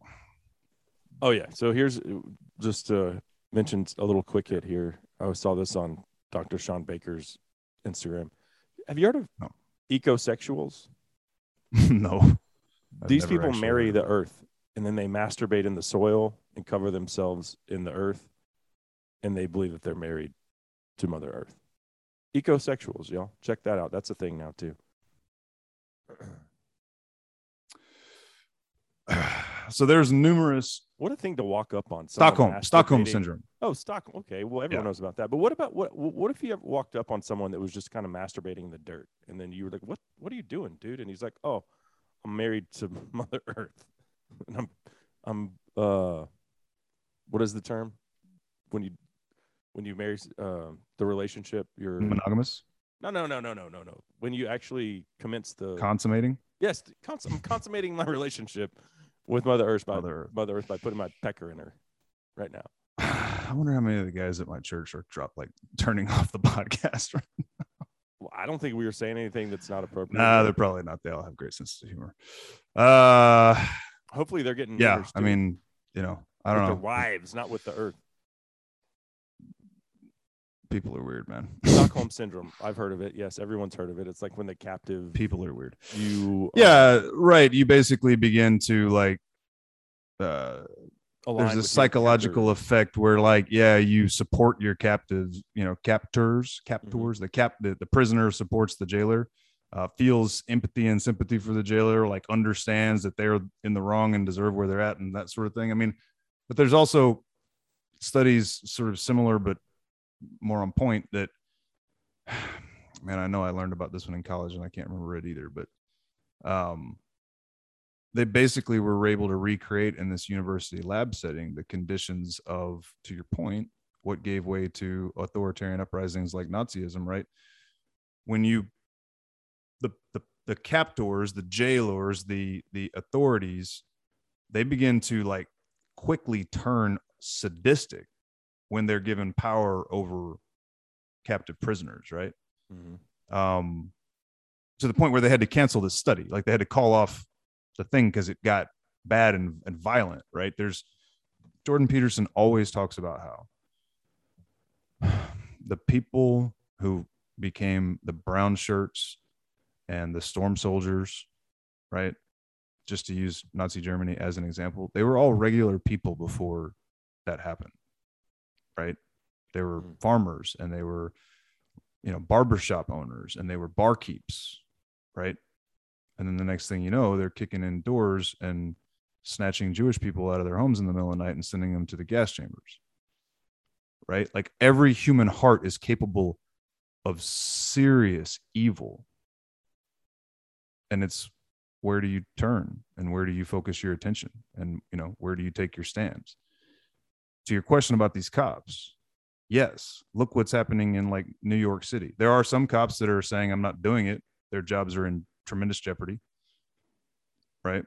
Oh yeah. So here's uh, just to mention a little quick hit here. I saw this on Dr. Shawn Baker's Instagram. Have you heard of No. ecosexuals? no. I've These people marry heard the earth and then they masturbate in the soil and cover themselves in the earth and they believe that they're married to Mother Earth. Ecosexuals, y'all. Check that out. That's a thing now too. so there's numerous What a thing to walk up on. Stockholm Stockholm syndrome. Oh, Stockholm. Okay. Well, everyone Yeah. knows about that. But what about what? What if you ever walked up on someone that was just kind of masturbating in the dirt, and then you were like, "What? What are you doing, dude?" And he's like, "Oh, I'm married to Mother Earth, and I'm, I'm, uh, what is the term when you, when you marry uh, the relationship? You're Monogamous, no, no, no, no, no, no, no. When you actually commence the consummating. yes, cons- I'm consummating my relationship with Mother Earth by Mother Earth. Mother Earth by putting my pecker in her right now. I wonder how many of the guys at my church are drop like turning off the podcast. Right? I don't think we were saying anything that's not appropriate. Nah, they're probably not. They all have great sense of humor. Uh, Hopefully, they're getting yeah. I mean, you know, I with don't their know. wives, not with the earth. People are weird, man. Stockholm syndrome. I've heard of it. Yes, everyone's heard of it. It's like when the captive People are weird. you Yeah, right. You basically begin to like. Uh, there's a psychological effect where like yeah you support your captives you know captors captors the cap the, the prisoner supports the jailer uh, feels empathy and sympathy for the jailer like understands that they're in the wrong and deserve where they're at and that sort of thing. I mean but there's also studies sort of similar but more on point that man i know i learned about this one in college and i can't remember it either but um they basically were able to recreate in this university lab setting the conditions of, to your point, what gave way to authoritarian uprisings like Nazism, right? When you the the the captors, the jailers, the the authorities, they begin to like quickly turn sadistic when they're given power over captive prisoners, right? Mhm. Um, to the point where they had to cancel this study, like they had to call off the thing because it got bad and, and violent, right? There's Jordan Peterson always talks about how the people who became the brown shirts and the storm soldiers, right? Just to use Nazi Germany as an example, they were all regular people before that happened, right? They were Mm. farmers and they were, you know, barbershop owners and they were barkeeps, right? And then the next thing you know, they're kicking in doors and snatching Jewish people out of their homes in the middle of the night and sending them to the gas chambers. Right? Like every human heart is capable of serious evil. And it's where do you turn and where do you focus your attention and you know where do you take your stands to your question about these cops yes look what's happening in like new york city there are some cops that are saying i'm not doing it their jobs are in tremendous jeopardy right?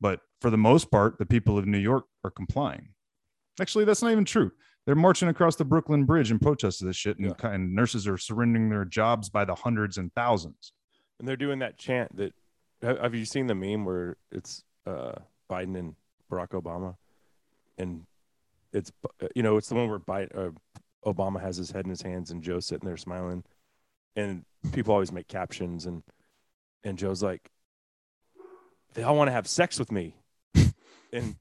But for the most part the people of new york are complying. Actually that's not even true. They're marching across the brooklyn bridge in protest of this shit and, Yeah. and nurses are surrendering their jobs by the hundreds and thousands. And they're doing that chant that have you seen the meme where it's uh, Biden and Barack Obama, and it's uh, you know it's the one where Biden, uh, Obama has his head in his hands and Joe's sitting there smiling, and people always make captions and and Joe's like, they all want to have sex with me, and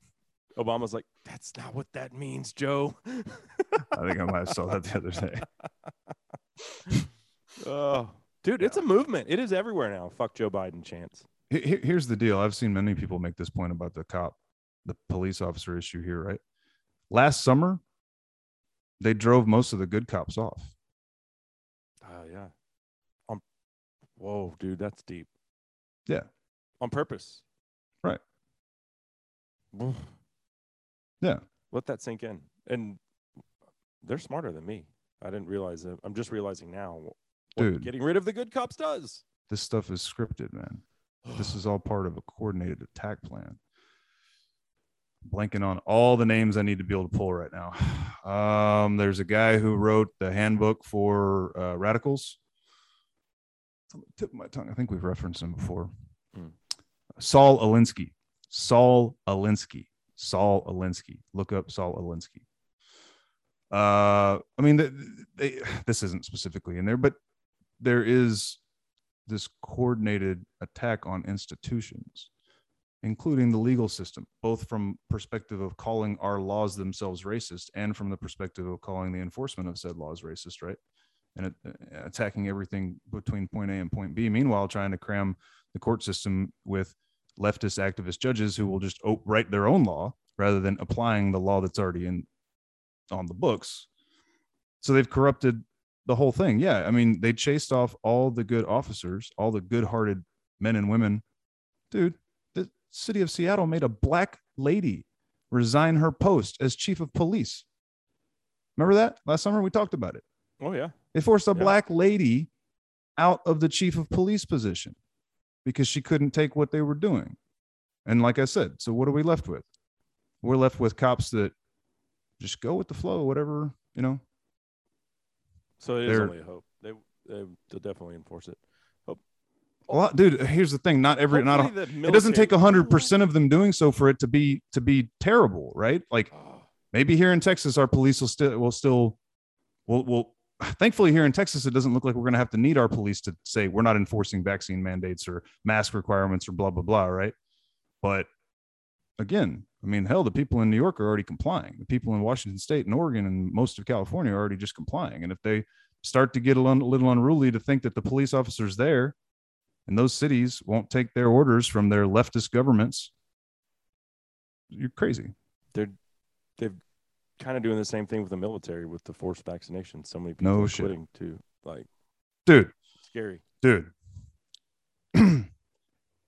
Obama's like, that's not what that means, Joe. i think i might have saw that the other day oh, dude, it's a movement. It is everywhere now. Fuck Joe Biden here- here's the deal. I've seen many people make this point about the cop, the police officer issue here, right? Last summer, they drove most of the good cops off. Oh yeah. Um, whoa, dude, that's deep. Yeah. On purpose. Right. Yeah. Let that sink in. And they're smarter than me. I didn't realize it. I'm just realizing now what Dude. getting rid of the good cops does. This stuff is scripted, man. This is all part of a coordinated attack plan. Blanking on all the names I need to be able to pull right now. Um, there's a guy who wrote the handbook for uh, radicals. It's on the tip of my tongue. I think we've referenced him before. Hmm. Saul Alinsky. Saul Alinsky. Saul Alinsky. Look up Saul Alinsky. Uh, I mean, they, they, this isn't specifically in there, but there is this coordinated attack on institutions including the legal system both from perspective of calling our laws themselves racist and from the perspective of calling the enforcement of said laws racist right and attacking everything between point a and point b meanwhile trying to cram the court system with leftist activist judges who will just write their own law rather than applying the law that's already in on the books so they've corrupted the whole thing. Yeah. I mean, they chased off all the good officers, all the good hearted men and women. Dude, the city of Seattle made a black lady resign her post as chief of police. Remember that last summer? We talked about it. Oh yeah. They forced a Yeah. black lady out of the chief of police position because she couldn't take what they were doing. And like I said, so what are we left with? We're left with cops that just go with the flow, whatever, you know, So it is only a hope. They they they'll definitely enforce it. Hope. A lot, dude. Here's the thing: not every, not a, Hopefully the it doesn't take a hundred percent of them doing so for it to be to be terrible, right? Like Oh, maybe here in Texas, our police will still will still will will. Thankfully, here in Texas, it doesn't look like we're going to have to need our police to say we're not enforcing vaccine mandates or mask requirements or blah blah blah, right? But again, I mean, hell, the people in New York are already complying. The people in Washington State and Oregon and most of California are already just complying. And if they start to get a little, unruly to think that the police officers there in those cities won't take their orders from their leftist governments, you're crazy. they're they're kind of doing the same thing with the military with the forced vaccination. So many people No are shit. quitting too. Like Dude, scary. dude.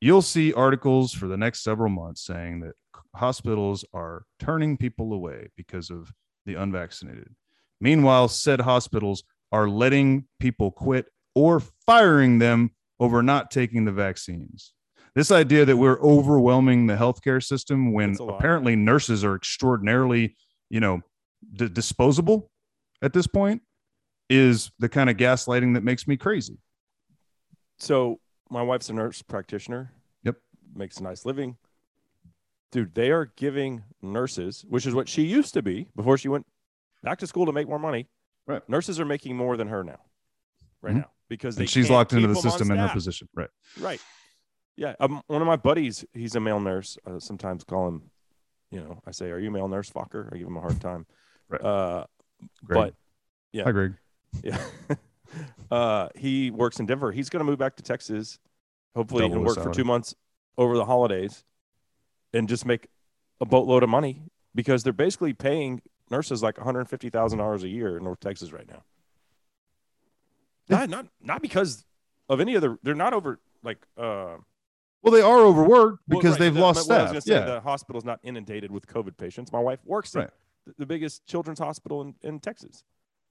you'll see articles for the next several months saying that hospitals are turning people away because of the unvaccinated. Meanwhile, said hospitals are letting people quit or firing them over not taking the vaccines. This idea that we're overwhelming the healthcare system when That's a lot. apparently nurses are extraordinarily, you know, d- disposable at this point is the kind of gaslighting that makes me crazy. So my wife's a nurse practitioner. Yep. Makes a nice living. Dude, they are giving nurses, which is what she used to be before she went back to school to make more money. Right. Nurses are making more than her now, right Mhm. now, because they And she's locked into the system in her position. Right. Right. Yeah. Um, one of my buddies, he's a male nurse. I sometimes call him, you know, I say, "Are you a male nurse, fucker?" I give him a hard time. Right. Uh, Greg. but Yeah. Hi, Greg. yeah, uh, he works in Denver. He's going to move back to Texas, hopefully, Double and the work for two months over the holidays, and just make a boatload of money because they're basically paying nurses like one hundred fifty thousand dollars a year in North Texas right now. Not not not because of any other. They're not over like. Uh, Well, they are overworked well, because right, they've the- lost staff. yeah. the hospital's not inundated with COVID patients. My wife works Right. at the- biggest children's hospital in, in Texas.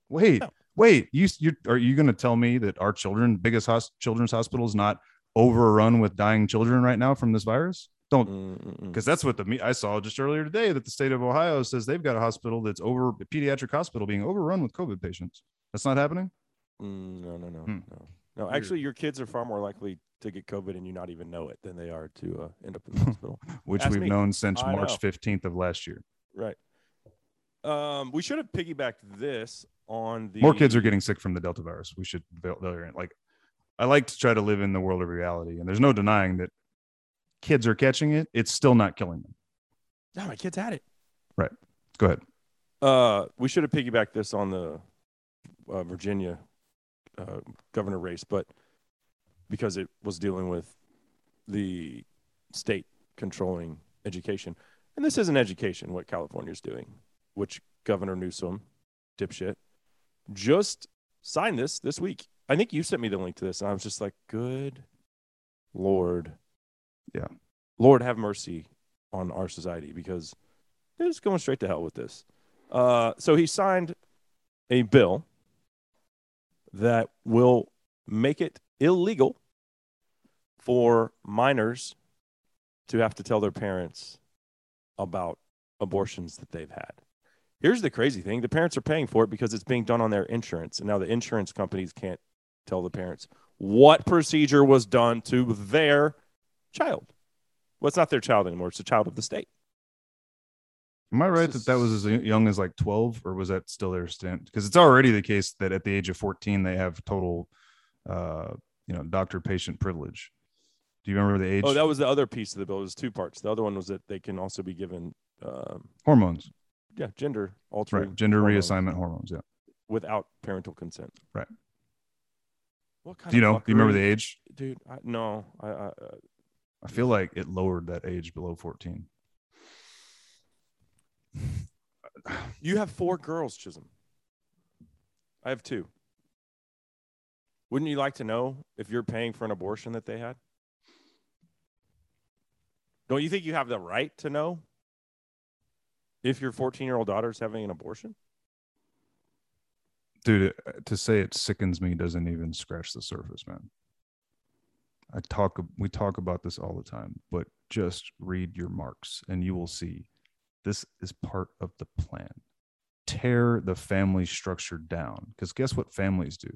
Wait, No. wait. You, you are you going to tell me that our children, biggest hos- children's hospital, is not overrun with dying children right now from this virus? Don't because that's what the me I saw just earlier today that the state of Ohio says they've got a hospital that's over a pediatric hospital being overrun with COVID patients. That's not happening. Mm, no, no, no, Hmm. no, no. Actually, your kids are far more likely to get COVID and you not even know it than they are to uh, end up in the hospital. which Ask we've me. known since I March know. 15th of last year. Right. Um, we should have piggybacked this on the More kids are getting sick from the Delta virus. We should variant. Like, I like to try to live in the world of reality, and there's no denying that kids are catching it. It's still not killing them. No, my kids had it. Right. Go ahead. Uh, we should have piggybacked this on the uh, Virginia uh, governor race, but because it was dealing with the state controlling education, and this isn't education what California's doing, which Governor Newsom, dipshit, just signed this this week. I think you sent me the link to this, and I was just like, "Good Lord, Yeah. Lord have mercy on our society because they're just going straight to hell with this." Uh, so he signed a bill that will make it illegal for minors to have to tell their parents about abortions that they've had. Here's the crazy thing the parents are paying for it because it's being done on their insurance. And now the insurance companies can't tell the parents what procedure was done to their child. Well, it's not their child anymore, it's the child of the state. Am I right that that was as young as like 12, or was that still their stint? Because it's already the case that at the age of 14 they have total, uh, you know, doctor-patient privilege. Do you remember the age? Oh, that was the other piece of the bill. It was two parts. The other one was that they can also be given, um, hormones, yeah, gender altering right? Gender hormones reassignment hormones. Yeah. without parental consent. Right. What kind Do you of know? Do you remember the age? dude? I, no, I, I uh, I feel like it lowered that age below 14. You have four girls, Chisholm. I have two. Wouldn't you like to know if you're paying for an abortion that they had? Don't you think you have the right to know if your 14 year old daughter is having an abortion? Dude, uh, to say it sickens me doesn't even scratch the surface, man. I talk we talk about this all the time, but just read your Marx and you will see this is part of the plan. Tear the family structure down because guess what families do?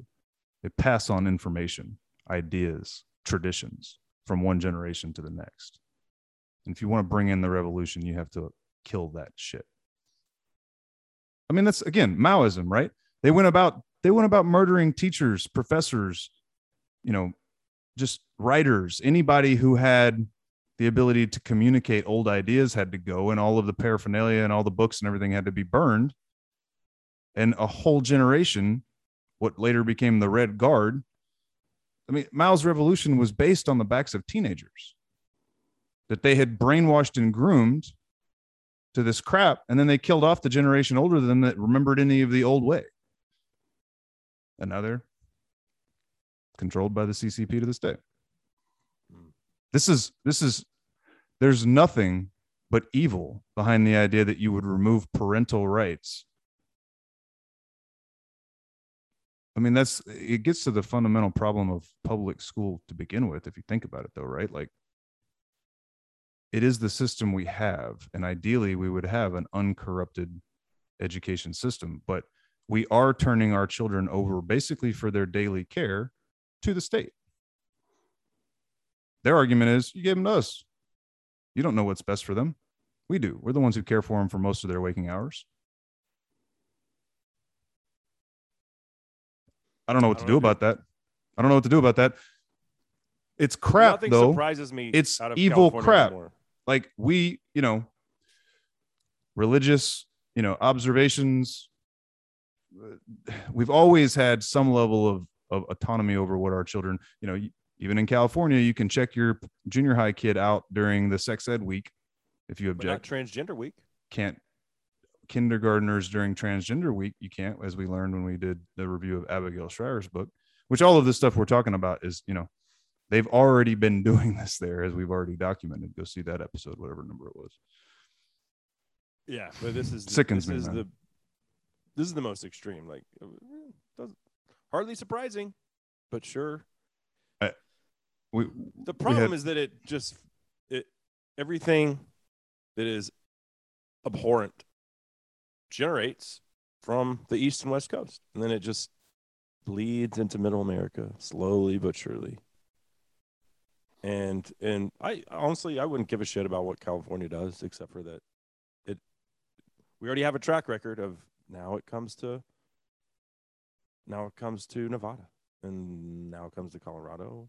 They pass on information, ideas, traditions from one generation to the next. And if you want to bring in the revolution, you have to kill that shit. I mean, that's again Maoism, right? They went about they went about murdering teachers, professors, you know, just writers, anybody who had the ability to communicate old ideas had to go, and all of the paraphernalia and all the books and everything had to be burned. And a whole generation, what later became the Red Guard. I mean, Mao's revolution was based on the backs of teenagers that they had brainwashed and groomed to this crap, and then they killed off the generation older than them that remembered any of the old way. another controlled by the CCP to this day. Hmm. This is this is there's nothing but evil behind the idea that you would remove parental rights. I mean, that's it gets to the fundamental problem of public school to begin with, if you think about it, though, right? Like, it is the system we have. And ideally, we would have an uncorrupted education system, but we are turning our children over basically for their daily care to the state. Their argument is you gave them to us. You don't know what's best for them. We do. We're the ones who care for them for most of their waking hours. I don't know what to do about that. I don't know what to do about that. It's crap Nothing though. surprises me. It's out of evil California crap. anymore. like we, you know, religious, you know, observations. uh, We've always had some level of of autonomy over what our children, you know, even in California, you can check your junior high kid out during the sex ed week if you object. transgender week. Can't kindergartners during transgender week, you can't, as we learned when we did the review of Abigail Shrier's book, which all of this stuff we're talking about is, you know, they've already been doing this there as we've already documented. Go see that episode, whatever number it was. Yeah, but this is the- Sickens this me, is man. the this is the most extreme. Like, uh, hardly surprising, but sure. We, The problem had- is that it just it everything that is abhorrent generates from the east and west coast, and then it just bleeds into middle America slowly but surely. And and I honestly I wouldn't give a shit about what California does, except for that it we already have a track record of now it comes to now it comes to Nevada and now it comes to Colorado.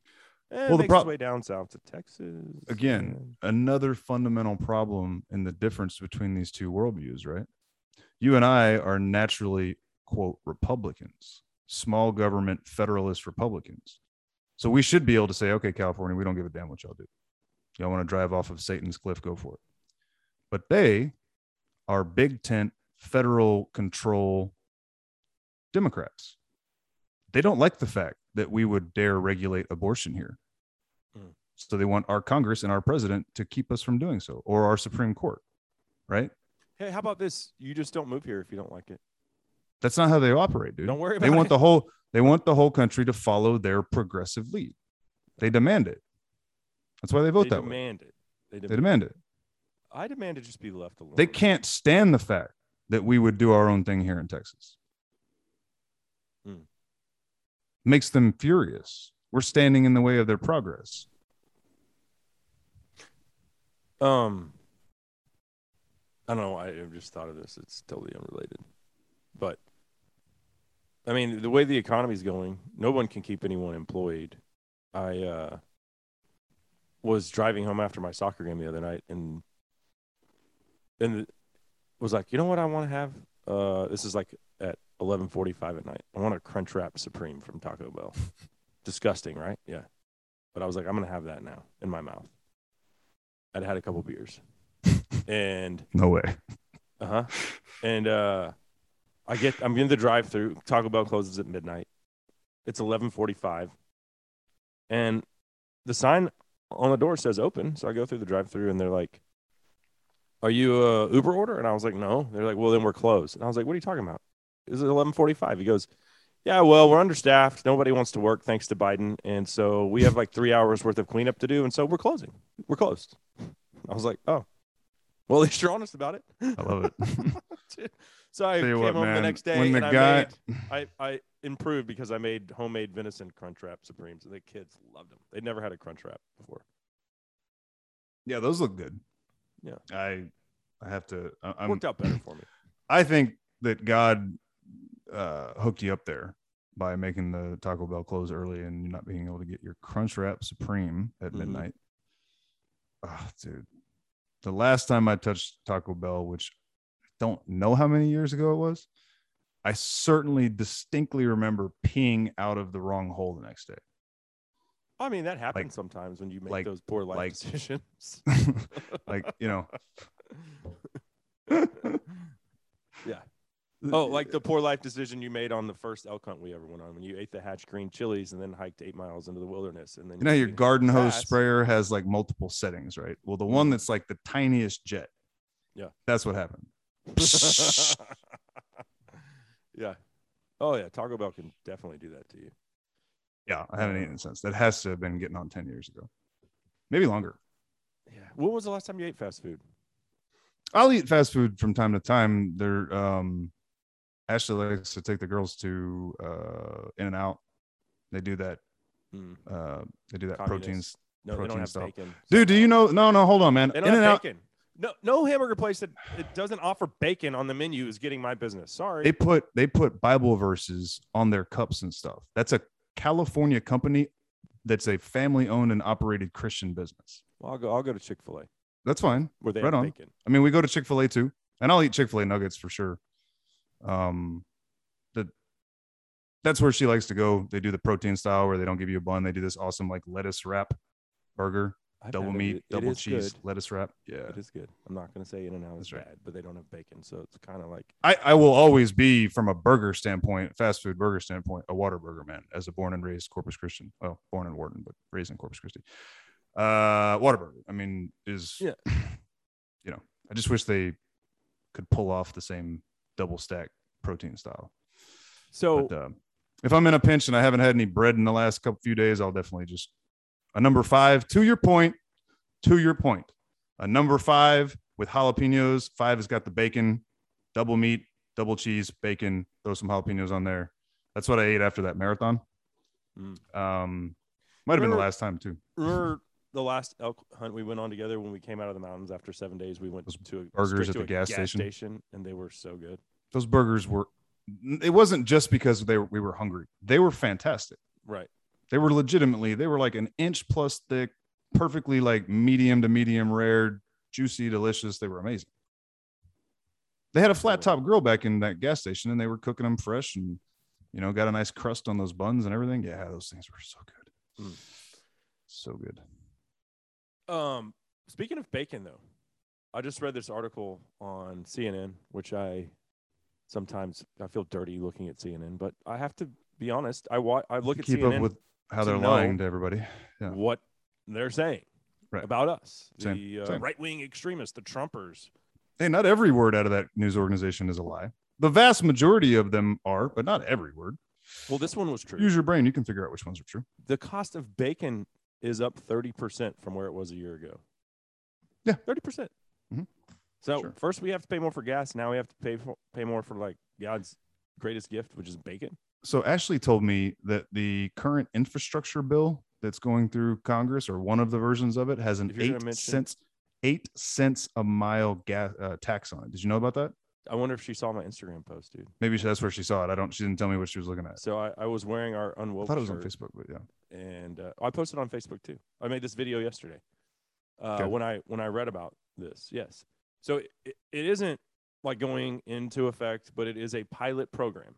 And Well, the its way down south to Texas. again another fundamental problem in the difference between these two worldviews right? You and i are naturally quote republicans small government federalist republicans. So we should be able to say okay california we don't give a damn what y'all do. Y'all want to drive off of satan's cliff go for it. But they are big tent federal control democrats. They don't like the fact that we would dare regulate abortion here so they want our Congress and our president to keep us from doing so, or our Supreme Court, right? Hey, how about this? You just don't move here if you don't like it. That's not how they operate, dude. Don't worry They about want it. the whole they want the whole country to follow their progressive lead. They demand it. That's why they vote They that way. demand it. They demand, They demand it. I demand to just be left alone. They can't stand the fact that we would do our own thing here in Texas. Hmm. Makes them furious. We're standing in the way of their progress. Um, I don't know. I just thought of this. It's totally unrelated, but I mean, the way the economy's going, no one can keep anyone employed. I uh, was driving home after my soccer game the other night, and and was like, you know what, I want to have. Uh, this is like at eleven forty-five at night. I want a Crunch Wrap Supreme from Taco Bell. Disgusting, right? Yeah, but I was like, I'm gonna have that now in my mouth. I'd had a couple beers, and No way. uh huh. And uh, I get I'm in the drive-through. Taco Bell closes at midnight. It's 11:45, and the sign on the door says open. So I go through the drive-through, and they're like, "Are you a Uber order?" And I was like, "No." They're like, "Well, then we're closed." And I was like, "What are you talking about?" Is it 11:45? He goes, "Yeah, well, we're understaffed. Nobody wants to work thanks to Biden, and so we have like three hours worth of cleanup to do, and so we're closing. We're closed." I was like, "Oh." Well, at least you're honest about it. I love it. so I Tell came what, home the next day when the and guy- I made I, I improved because I made homemade venison crunch wrap supremes and the kids loved them. They'd never had a crunch wrap before. Yeah, those look good. Yeah. I I have to I- I'm Worked out better for me. I think that God uh, hooked you up there by making the Taco Bell close early and not being able to get your Crunch Wrap Supreme at Mhm. midnight. Oh, dude, the last time I touched Taco Bell, which I don't know how many years ago it was, I certainly distinctly remember peeing out of the wrong hole the next day. I mean, that happens sometimes when you make like- those poor life like- decisions. like you know, yeah. Oh, like the poor life decision you made on the first elk hunt we ever went on when you ate the hatch green chilies and then hiked eight miles into the wilderness and then You know, your garden hose sprayer has like multiple settings, right? Well, the one that's like the tiniest jet. Yeah. That's what happened. yeah. Oh yeah, Taco Bell can definitely do that to you. Yeah, I haven't eaten since. That has to have been getting on 10 years ago. Maybe longer. Yeah. When was the last time you ate fast food? I'll eat fast food from time to time. They're um Ashley likes to take the girls to uh In and Out. They do that Mm. uh they do that Communist. proteins. No, they don't Protein have style. bacon. Dude, do you know no no hold on, man. They In don't have Out. No, no hamburger place that it doesn't offer bacon on the menu is getting my business. Sorry. they put they put Bible verses on their cups and stuff. That's a California company that's a family owned and operated Christian business. well, I'll go. I'll go to Chick Fil A That's fine. where they Right on. bacon. I mean, we go to Chick Fil A too, and I'll eat Chick Fil A nuggets for sure. Um, the that's where she likes to go. They do the protein style where they don't give you a bun. They do this awesome like lettuce wrap burger, I've double meat, It- it double is cheese, good. lettuce wrap. Yeah, It is good. I'm not going to say In and Out is right. bad, but they don't have bacon, so it's kind of like I I will always be from a burger standpoint, fast food burger standpoint, a Whataburger man as a born and raised Corpus Christian. Well, born in Wharton, but raised in Corpus Christi. Uh, Whataburger. I mean, is Yeah. you know, I just wish they could pull off the same double stack protein style. so. But uh, if I'm in a pinch and I haven't had any bread in the last couple few days, I'll definitely just a number five. To your point, to your point, a number five with jalapenos. Five has got the bacon, double meat, double cheese, bacon. Throw some jalapenos on there. That's what I ate after that marathon. Mm. Um, might have been the last time too. remember the last elk hunt we went on together when we came out of the mountains after seven days we went Those to a, burgers at to the a gas station? and they were so good Those burgers were. It wasn't just because they were, we were hungry. They were fantastic. right They were legitimately, they were like an inch plus thick, perfectly like medium to medium rare, juicy, delicious. They were amazing. They had a flat top grill back in that gas station and they were cooking them fresh and, you know, got a nice crust on those buns and everything. Yeah, those things were so good. Mm. So good. Um speaking of bacon though i just read this article on cnn which i sometimes i feel dirty looking at cnn but i have to be honest i wa- i look at Keep cnn up with how they're know lying to everybody. yeah. what they're saying Right. about us Same, the uh, right-wing extremists the trumpers Hey, not every word out of that news organization is a lie. The vast majority of them are, but not every word. well this one was true Use your brain. You can figure out which ones are true. the cost of bacon is up 30% from where it was a year ago. Yeah. 30%. percent Mhm. So Sure. first we have to pay more for gas. Now we have to pay for, pay more for like God's greatest gift, which is bacon. so Ashley told me that the current infrastructure bill that's going through Congress, or one of the versions of it, has an If you're gonna eight mention- cents eight cents a mile gas uh, tax on it. Did you know about that? I wonder if she saw my Instagram post, dude. Maybe that's where she saw it. I don't. She didn't tell me what she was looking at. So I, I was wearing our unwoke. I thought it was on Facebook, but yeah. And uh, I posted on Facebook too. I made this video yesterday uh, Okay. when I when I read about this. Yes. So it, it, isn't like going into effect, but it is a pilot program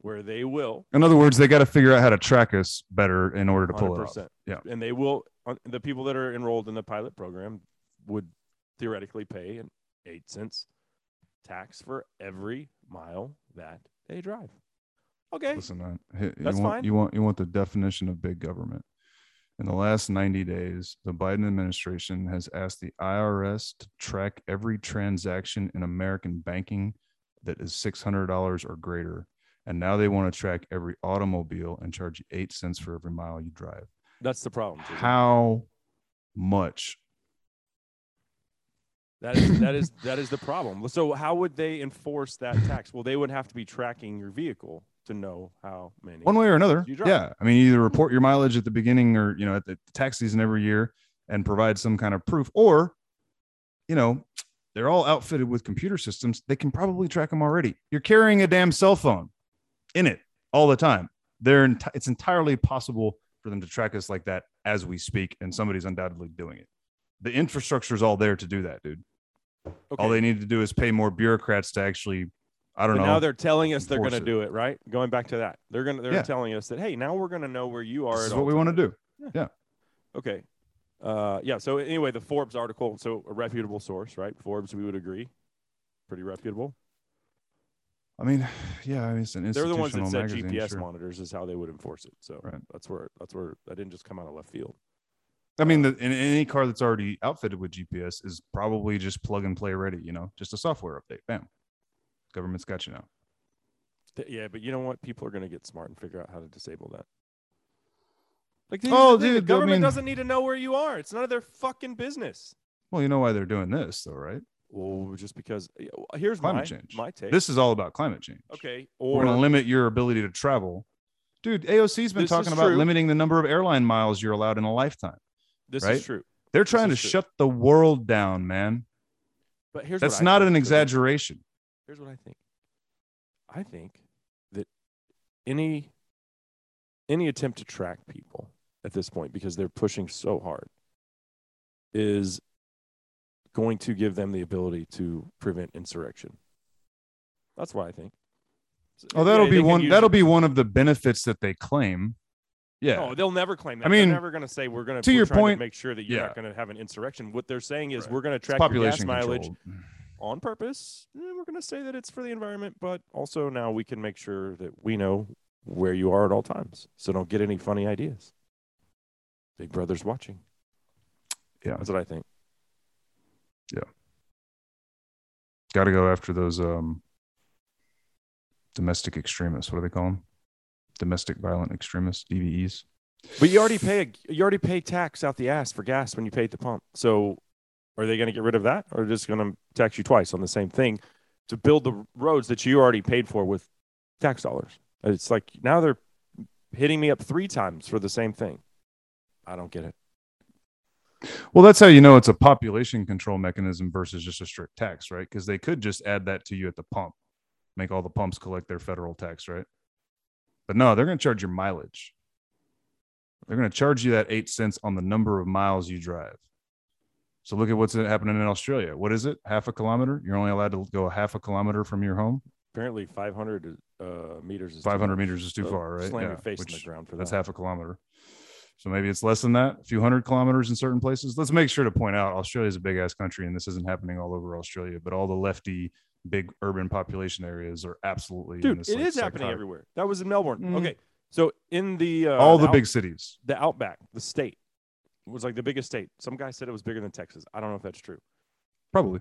where they will In other words, they got to figure out how to track us better in order to pull it off. 100%. Yeah. And they will, the people that are enrolled in the pilot program would theoretically pay an eight cents tax for every mile that they drive. Okay. Listen, man, you That's want fine. you want you want the definition of big government. In the last 90 days, the Biden administration has asked the IRS to track every transaction in American banking that is $600 or greater. And now they want to track every automobile and charge you 8 cents for every mile you drive. That's the problem. Jason. How much? That is that is that is the problem. So how would they enforce that tax? Well, they would have to be tracking your vehicle to know how many. one way or another yeah. I mean either report your mileage at the beginning or you know at the tax season every year and provide some kind of proof or you know they're all outfitted with computer systems. They can probably track them already. You're carrying a damn cell phone in it all the time. They're enti- it's entirely possible for them to track us like that as we speak and somebody's undoubtedly doing it. The infrastructure is all there to do that dude. Okay. all they need to do is pay more bureaucrats to actually i don't But know now they're telling us they're going to do it, right? Going back to that, they're going to they're Yeah. telling us that hey, now we're going to know where you are. this at is what we want to times. yeah. Okay. Uh, yeah. So anyway, the Forbes article, so a reputable source, right? Forbes, we would agree, pretty reputable. I mean, yeah, I mean, it's an They're the ones that said magazine, GPS sure. monitors is how they would enforce it. So Right. that's where that's where that didn't just come out of left field. I mean, the, in any car that's already outfitted with GPS is probably just plug and play ready. You know, just a software update. Bam, government's got you now. Yeah, but you know what? People are going to get smart and figure out how to disable that. Like, Oh, dude, the dude, I government mean- doesn't need to know where you are. It's none of their fucking business. Well, you know why they're doing this, though, right? Well, just because here's Climate my change. my take. This is all about climate change. okay, We're or going to limit your ability to travel. Dude, AOC's been This talking about true. limiting the number of airline miles you're allowed in a lifetime. this right? is true. They're trying to true. shut the world down, man. But here's That's not an exaggeration. Here's what I think. I think that any any attempt to track people at this point because they're pushing so hard is going to give them the ability to prevent insurrection. That's what I think. So, Oh, that'll yeah, be one. use- That'll be one of the benefits that they claim. Yeah. No, they'll never claim that. I They're mean, never going to say we're going to To your point- to make sure that you're yeah. not going to have an insurrection. What they're saying is Right. we're going to track your gas population mileage. On purpose. Eh, We're going to say that it's for the environment, but also now we can make sure that we know where you are at all times. So don't get any funny ideas. Big Brother's watching. Yeah. That's what I think. Yeah. Got to go after those um, domestic extremists. What do they call them? Domestic violent extremists, DVEs. But you already pay a, you already pay tax out the ass for gas when you pay at the pump. So are they going to get rid of that or just going to tax you twice on the same thing to build the roads that you already paid for with tax dollars? It's like now they're hitting me up three times for the same thing. I don't get it. Well, that's how you know it's a population control mechanism versus just a strict tax, right? Because they could just add that to you at the pump, make all the pumps collect their federal tax, right? But no, they're going to charge your mileage. They're going to charge you that eight cents on the number of miles you drive. So look at what's happening in Australia. What is it? Half a kilometer? You're only allowed to go half a kilometer from your home. Apparently, 500 uh, meters is too 500 meters is too So far, right? Slam your Yeah, face in the ground for That's that. half a kilometer. So maybe it's less than that, a few hundred kilometers in certain places. Let's make sure to point out Australia is a big ass country and this isn't happening all over Australia, but all the lefty big urban population areas are absolutely Dude, this, it like, is happening everywhere. That was in Melbourne. Mm. Okay, so in the uh, all the out- big cities. the outback, the state was like the biggest state. Some guy said it was bigger than Texas. I don't know if that's true. Probably.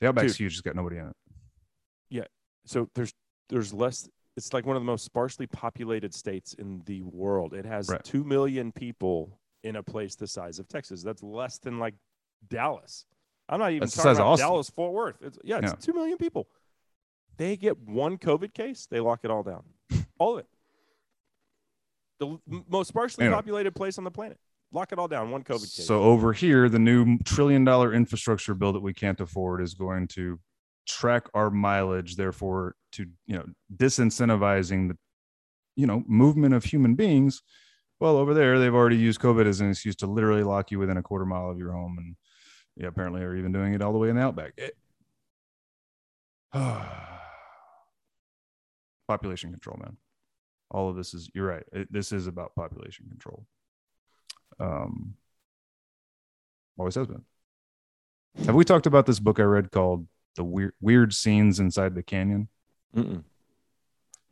The outback's Dude. huge, it's got nobody in it. Yeah. So there's there's less. It's like one of the most sparsely populated states in the world. It has Right. two million people in a place the size of Texas. That's less than like Dallas. I'm not even That's talking about. Dallas Fort Worth. It's, yeah, it's Yeah. two million people. They get one COVID case, they lock it all down, all of it. The most sparsely Anyway. populated place on the planet. Lock it all down. One COVID case. So over here, the new trillion dollar infrastructure bill that we can't afford is going to track our mileage, therefore to you know disincentivizing the you know movement of human beings. Well, over there, they've already used COVID as an excuse to literally lock you within a quarter mile of your home, and yeah, apparently are even doing it all the way in the outback. It- population control, man. All of this is you're right. It, this is about population control. Um, always has been. Have we talked about this book I read called "The Weird Weird Scenes Inside the Canyon"? Mm-mm.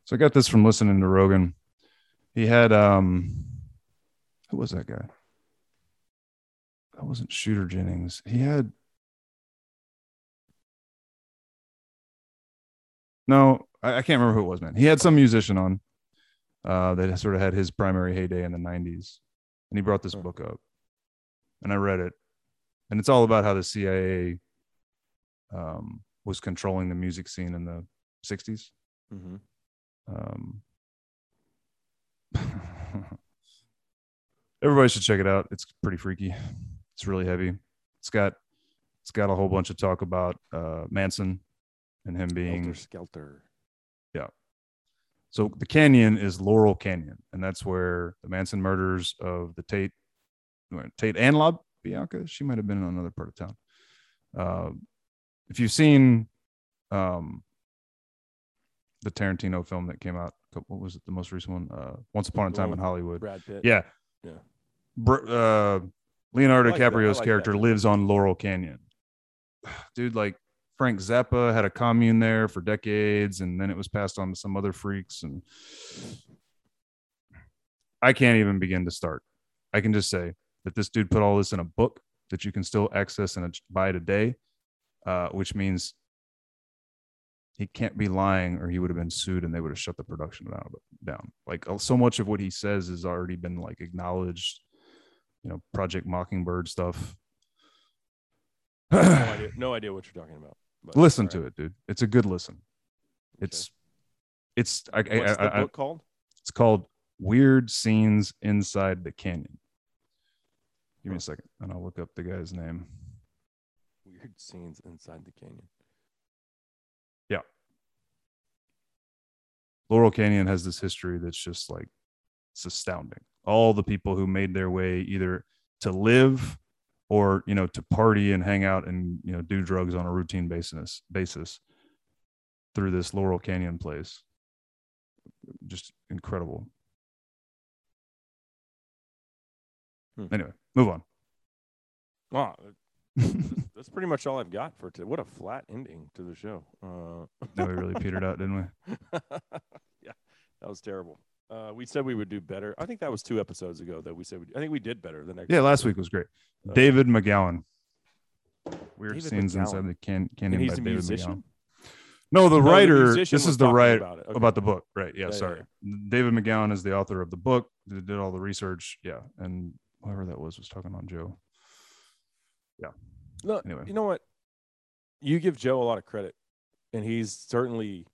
So I got this from listening to Rogan. He had um, who was that guy? That wasn't Shooter Jennings. He had no, I, I can't remember who it was, man. He had some musician on uh, that sort of had his primary heyday in the '90s, and he brought this book up, and I read it, and it's all about how the CIA um, was controlling the music scene in the '60s. Mm-hmm. Um, everybody should check it out. It's pretty freaky. It's really heavy. It's got it's got a whole bunch of talk about uh, Manson and him being Helter Skelter. So the canyon is Laurel Canyon, and that's where the Manson murders of the Tate, Tate and La Bianca. She might have been in another part of town. Uh, if you've seen um, the Tarantino film that came out, what was it? The most recent one, uh, Once Upon a Time in Hollywood. Brad Pitt. Yeah, Yeah. Br- uh, Leonardo like DiCaprio's like character that. lives on Laurel Canyon. Dude, like Frank Zappa had a commune there for decades, and then it was passed on to some other freaks. And I can't even begin to start. I can just say that this dude put all this in a book that you can still access and buy today, uh, which means he can't be lying or he would have been sued and they would have shut the production down. Like uh, so much of what he says has already been like acknowledged, you know, Project Mockingbird stuff. no, idea, no idea what you're talking about. But- Listen to it, dude. It's a good listen. It's, it's, I, I, What's the I- I- book called? it's called Weird Scenes Inside the Canyon. Give me a second and I'll look up the guy's name. Weird scenes inside the canyon. Yeah, Laurel Canyon has this history that's just like it's astounding. All the people who made their way either to live or you know to party and hang out and you know do drugs on a routine basis basis through this Laurel Canyon place. Just incredible. Hmm. Anyway, move on. Wow, that's- pretty much all I've got for today. What a flat ending to the show. Uh, Now we really petered out, didn't we? yeah, that was terrible. Uh, we said we would do better. I think that was two episodes ago that we said we. I think we did better the next. Yeah, last week was great. Uh, David McGowan. Weird David scenes McGowan. inside the can- and canyon he's by a David musician. McGowan. No, the No, writer. musician this is the talking right about. Okay. about the book, right? Yeah, Yeah, yeah, sorry. David McGowan is the author of the book. That did all the research. Yeah, and whoever that was was talking on Joe. Yeah. Look, Anyway. you know what? You give Joe a lot of credit, and he's certainly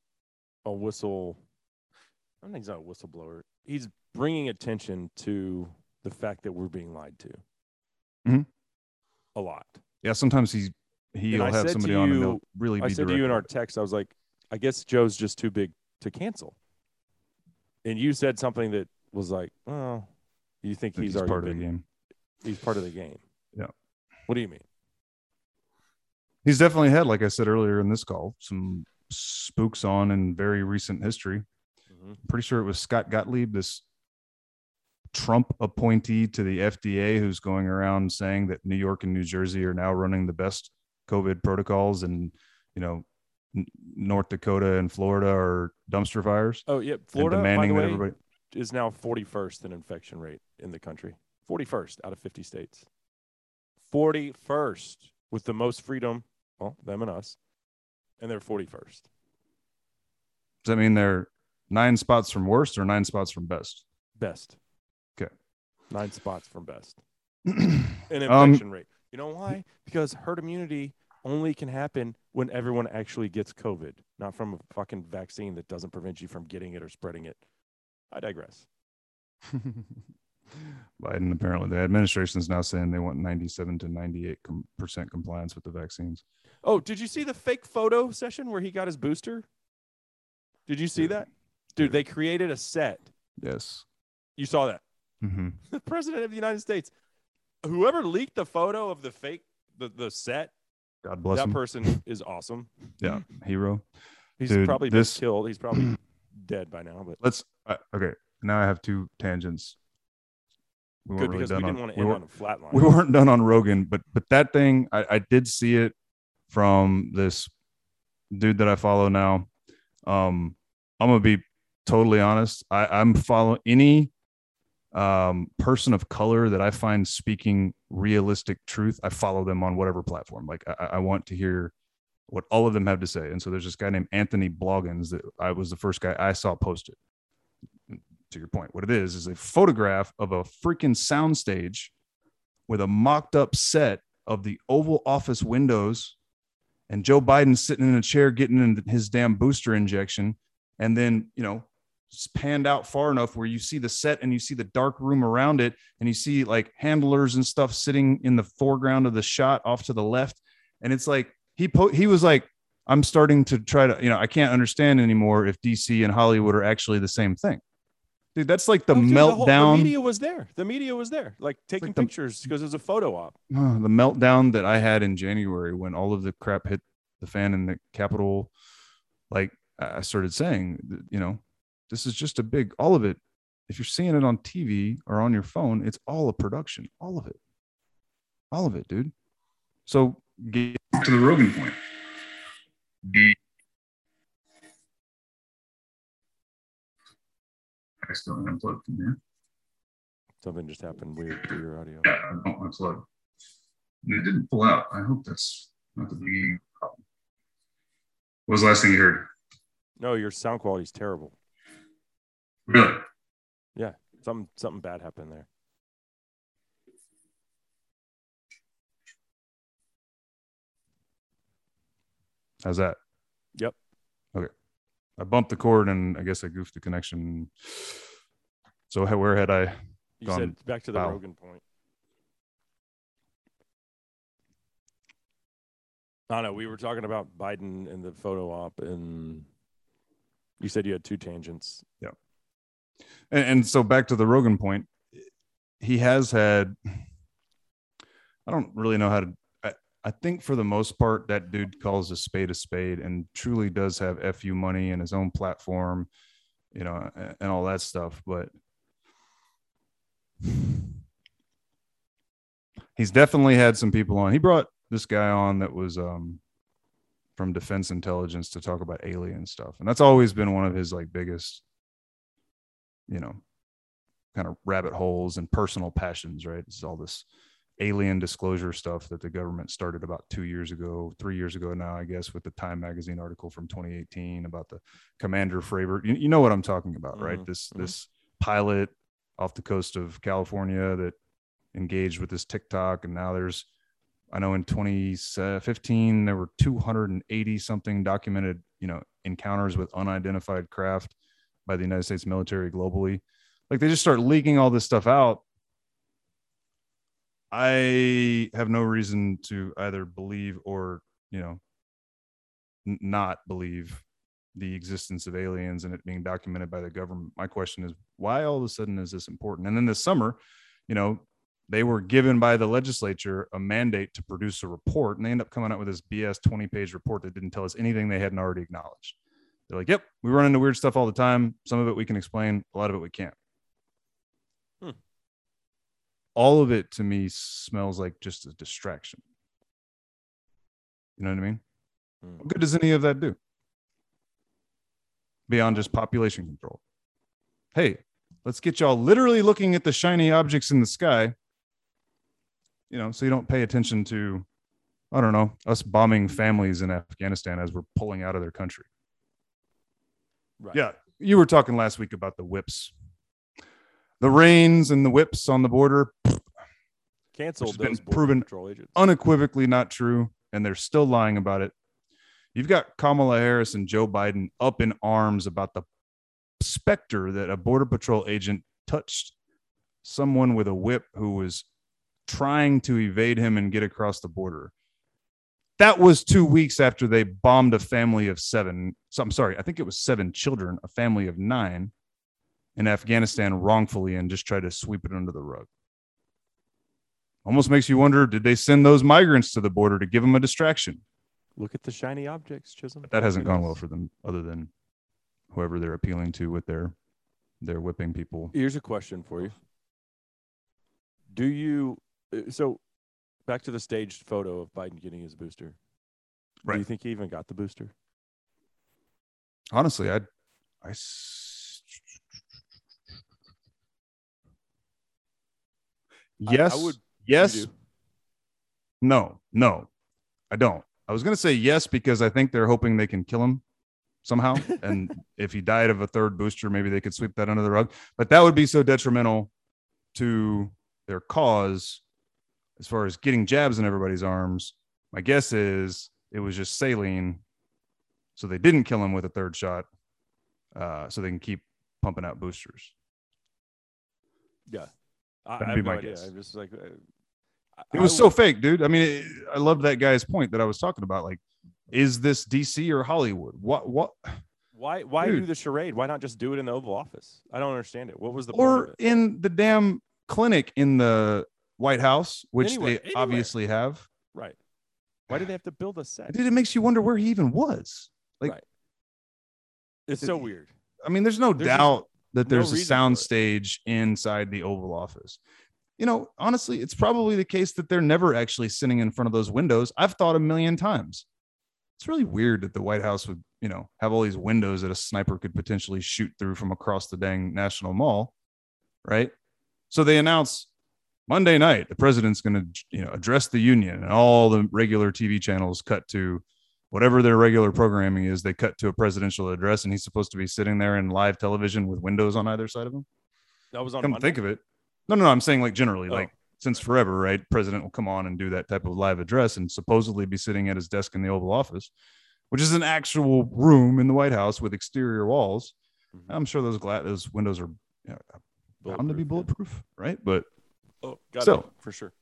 a whistle. I don't think he's not a whistleblower. He's bringing attention to the fact that we're being lied to. Mhm. A lot. Yeah, sometimes he's he'll have somebody on and they'll you- really be I said to you in our text, I was like, I guess Joe's just too big to cancel. And you said something that was like, oh, you think That he's, he's already part of the game. He's part of the game. Yeah. What do you mean? He's definitely had, like I said earlier in this call, some spooks on in very recent history. Mhm. pretty sure it was Scott Gottlieb, this Trump appointee to the FDA, who's going around saying that New York and New Jersey are now running the best COVID protocols, and you know, North Dakota and Florida are dumpster fires. Oh, yeah. Florida, by the demanding way, everybody. is now 41st in infection rate in the country. 41st out of 50 states. 41st with the most freedom, well, them and us. And they're 41st. Does that mean they're nine spots from worst or nine spots from best? Best. Okay. Nine spots from best. um, in infection rate. You know why? Because herd immunity only can happen when everyone actually gets COVID, not from a fucking vaccine that doesn't prevent you from getting it or spreading it. I digress. Biden apparently the administration is now saying they want 97 to 98 com- percent compliance with the vaccines. Oh, did you see the fake photo session where he got his booster? Did you see that? Dude, they created a set. Yes. You saw that. hmm The president of the United States. Whoever leaked the photo of the fake the, the set, God bless that him. person is awesome. Yeah, hero. He's Dude, probably this- been killed. He's probably dead by now, but Let's. Uh, okay, now I have two tangents. We good weren't really we done didn't on- want to we end on a flat line. we weren't done on Rogan, but but that thing I, I did see it from this dude that I follow now. Um, I'm gonna be totally honest. I, I'm following any um person of color that I find speaking realistic truth. I follow them on whatever platform. Like I, I want to hear what all of them have to say. And so there's this guy named Anthony Bloggins that I was the first guy I saw post it. To your point, what it is is a photograph of a freaking soundstage with a mocked up set of the Oval Office windows and Joe Biden sitting in a chair getting in his damn booster injection. And then, you know, panned out far enough where you see the set and you see the dark room around it and you see like handlers and stuff sitting in the foreground of the shot off to the left. And it's like he po- he was like, I'm starting to try to, you know, I can't understand anymore if DC and Hollywood are actually the same thing. Dude, that's like the Oh, dude, meltdown. the media was there. The media was there, like taking the- pictures because it was a photo op. uh, the meltdown that I had in January when all of the crap hit the fan in the Capitol, like I started saying, you know, this is just a big, all of it. If you're seeing it on TV or on your phone, it's all a production, all of it, all of it, dude. So get to the Rogan point. I still unplugged from here. Something just happened weird to your audio. Yeah, I don't unplug. And it didn't pull out. I hope that's not the beginning problem. What was the last thing you heard? No, your sound quality is terrible. Really? Something something bad happened there. How's that? Yep. Okay. I bumped the cord and I guess I goofed the connection. So where had I? You Gone said back to the foul. Rogan point. I don't know. We were talking about Biden and the photo op, and you said you had two tangents. And, and so back to the Rogan point, he has had. I don't really know how to. I, think for the most part, that dude calls a spade a spade and truly does have fu money and his own platform, you know, and, and all that stuff. But he's definitely had some people on. He brought this guy on that was um from defense intelligence to talk about alien stuff, and that's always been one of his like biggest you know, kind of rabbit holes and personal passions, right? This is all this alien disclosure stuff that the government started about two years ago, three years ago now, I guess, with the Time Magazine article from 2018 about the Commander Fravor. You, you know what I'm talking about, right? Mhm, This mhm. this pilot off the coast of California that engaged with this Tic Tac, and now there's I know in 2015 there were 280 something documented, you know, encounters with unidentified craft by the United States military globally. Like they just start leaking all this stuff out. I have no reason to either believe or, you know, n- not believe the existence of aliens and it being documented by the government. My question is why all of a sudden is this important? And then this summer, you know, they were given by the legislature a mandate to produce a report and they end up coming out with this BS 20 page report that didn't tell us anything they hadn't already acknowledged. They're like, yep, we run into weird stuff all the time. Some of it we can explain, a lot of it we can't. Hmm. All of it to me smells like just a distraction. You know what I mean? Hmm. What good does any of that do? Beyond just population control. Hey, let's get y'all literally looking at the shiny objects in the sky, you know, so you don't pay attention to, I don't know, us bombing families in Afghanistan as we're pulling out of their country. Right. Yeah, you were talking last week about the whips, the reins and the whips on the border. Canceled been proven. Unequivocally not true, and they're still lying about it. You've got Kamala Harris and Joe Biden up in arms about the specter that a border patrol agent touched someone with a whip who was trying to evade him and get across the border. That was two weeks after they bombed a family of seven. So I'm sorry, I think it was seven children, a family of nine in Afghanistan wrongfully and just tried to sweep it under the rug. Almost makes you wonder did they send those migrants to the border to give them a distraction? Look at the shiny objects, Chisholm. But that hasn't gone well for them, other than whoever they're appealing to with their their whipping people. Here's a question for you. Do you uh, so back to the staged photo of Biden getting his booster? Do you think he even got the booster? Honestly, I, I, yes, would- yes, no, no, I don't. I was gonna say yes because I think they're hoping they can kill him somehow, and if he died of a third booster, maybe they could sweep that under the rug. But that would be so detrimental to their cause as far as getting jabs in everybody's arms. My guess is it was just saline, so they didn't kill him with a third shot, uh, so they can keep pumping out boosters. Yeah. I, That'd I be no my idea. guess. I'm just like uh, I- It was would- so fake, dude. I mean, it, I loved that guy's point that I was talking about. Like, is this DC or Hollywood? What? What? Why why do the charade? Why not just do it in the Oval Office? I don't understand it. What was the Or in the damn clinic in the White House, which Anywhere, they anywhere. obviously have. Right. Why do they have to build a set? Dude, it makes you wonder where he even was. like- Right. It's so weird. I mean, there's no There's doubt that no there's a reason for sound stage inside the Oval Office. You know, honestly, it's probably the case that they're never actually sitting in front of those windows. I've thought a million times. it's really weird that the White House would, you know, have all these windows that a sniper could potentially shoot through from across the dang National Mall, right? So they announce Monday night the president's going to, you know, address the union, and all the regular TV channels cut to whatever their regular programming is. They cut to a presidential address, and he's supposed to be sitting there in live television with windows on either side of him. That was on. Come Monday? think of it. No, no, no. I'm saying like generally, Oh. like since forever, right? President will come on and do that type of live address and supposedly be sitting at his desk in the Oval Office, which is an actual room in the White House with exterior walls. Mhm. I'm sure those gla- those windows are you know, bound to be Bulletproof, right? But. Oh, got So- it for sure.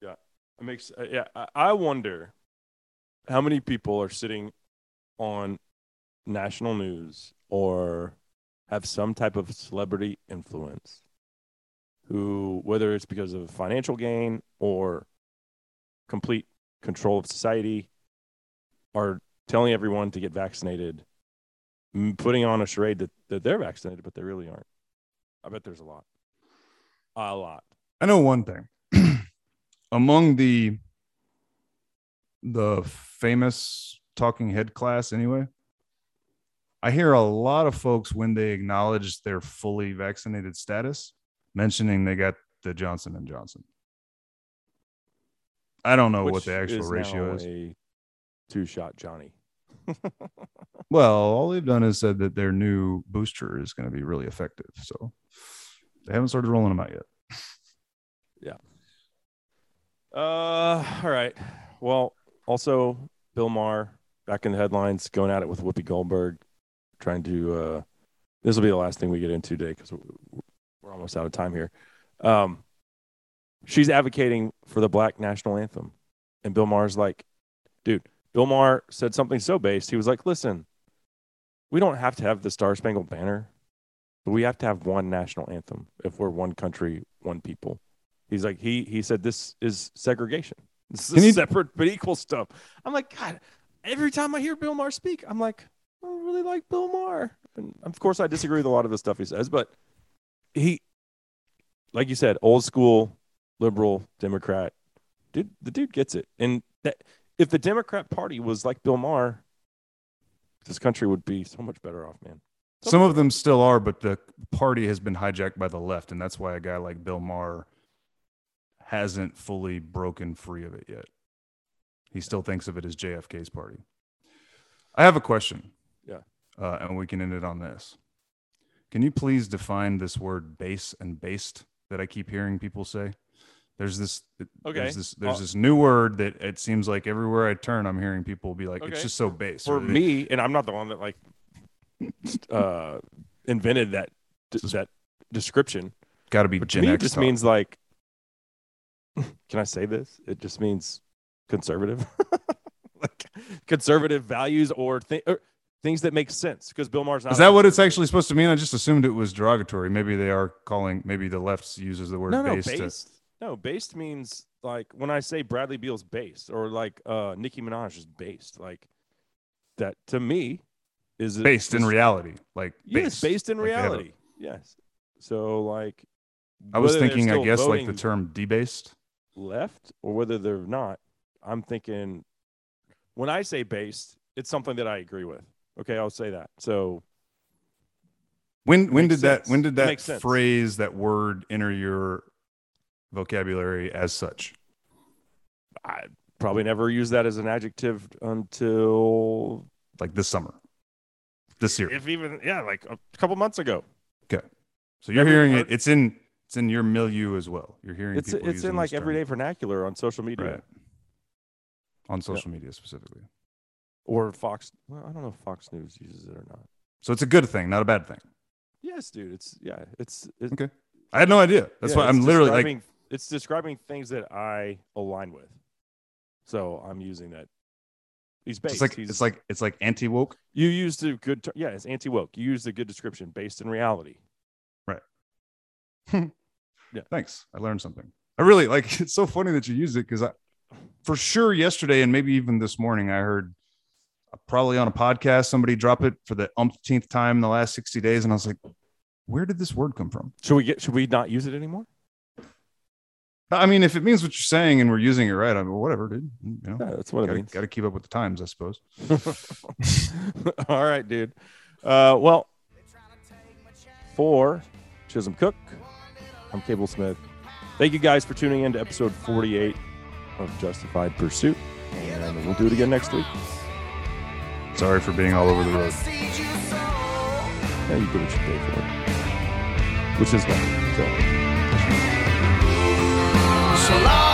Yeah, it makes. Uh, yeah, I, I wonder how many people are sitting on national news or have some type of celebrity influence who whether it's because of financial gain or complete control of society are telling everyone to get vaccinated putting on a charade that, that they're vaccinated but they really aren't i bet there's a lot a lot I know one thing. Among the the famous talking head class anyway, I hear a lot of folks when they acknowledge their fully vaccinated status mentioning they got the Johnson and Johnson. I don't know what the actual is ratio is. two-shot johnny Well, all they've done is said that their new booster is going to be really effective. So they haven't started rolling them out yet. Yeah. Uh, all right. Well, also Bill Maher back in the headlines, going at it with Whoopi Goldberg, trying to. uh This will be the last thing we get into today because we're almost out of time here. Um, she's advocating for the Black National Anthem, and Bill Maher's like, dude. Bill Maher said something so based. He was like, listen, we don't have to have the Star Spangled Banner, but we have to have one national anthem if we're one country, one people. He's like he he said this is segregation. This is separate but equal stuff. I'm like God. Every time I hear Bill Maher speak, I'm like I don't really like Bill Maher. And of course, I disagree with a lot of the stuff he says, but he, like you said, old school liberal Democrat. Dude, the dude gets it. And that if the Democrat Party was like Bill Maher, this country would be so much better off, man. So Some of them still are, but the party has been hijacked by the left, and that's why a guy like Bill Maher hasn't fully broken free of it yet. He still thinks of it as JFK's party. I have a question. Yeah. Uh, and we can end it on this. Can you please define this word base and based that I keep hearing people say? There's this Okay. there's this there's Uh, this new word that it seems like everywhere I turn I'm hearing people be like Okay. it's just so base. for me, and I'm not the one that like uh invented that that description. got to be Gen me, it X just talk. means like, can I say this? It just means conservative, like conservative values or, or things that make sense. Because Bill Maher's not. Is that what it's actually supposed to mean? I just assumed it was derogatory. Maybe they are calling. Maybe the left uses the word No, no, based. to- No, based means like when I say Bradley Beal's based or like uh Nicki Minaj is based. Like that to me is it based in reality, like Yes, based in Like have a- reality. Yes. So like, I was thinking, I guess, like the term debased. left or whether they're not. I'm thinking when I say based, it's something that I agree with. Okay, I'll say that. So When when did that when did that sense. phrase that word enter your vocabulary as such? I probably never used that as an adjective until Like this summer, this year. if even yeah, like a couple months ago. Okay. So you're Every- hearing it. It's in it's in your milieu as well. You're hearing It's it's in like term. everyday vernacular on social media right on social media specifically. or Fox. Well, I don't know if Fox News uses it or not. So it's a good thing, not a bad thing. Yes, dude. It's yeah. It's it, Okay. I had no idea. That's yeah, why I'm literally like it's describing things that I align with. So I'm using that. He's based. it's like He's, it's like it's like anti woke. you used a good. Ter- yeah, it's anti woke. You used a good description based in reality. Right. yeah. Thanks. I learned something. I really like it's so funny that you used it because I for sure yesterday and maybe even this morning I heard uh, probably on a podcast somebody drop it for the umpteenth time in the last 60 days and I was like, where did this word come from? Should we get? Should we not use it anymore? I mean, if it means what you're saying and we're using it right, I mean, whatever, dude. You know, Yeah, that's what it gotta, means. gotta keep up with the times, I suppose. All right, dude. Uh, well, for Chisholm Cook, I'm Cable Smith. Thank you guys for tuning in to episode 48 of Justified Pursuit, and we'll do it again next week. Sorry for being all over the road. Yeah, you get what you pay for, which is nothing. So. So long.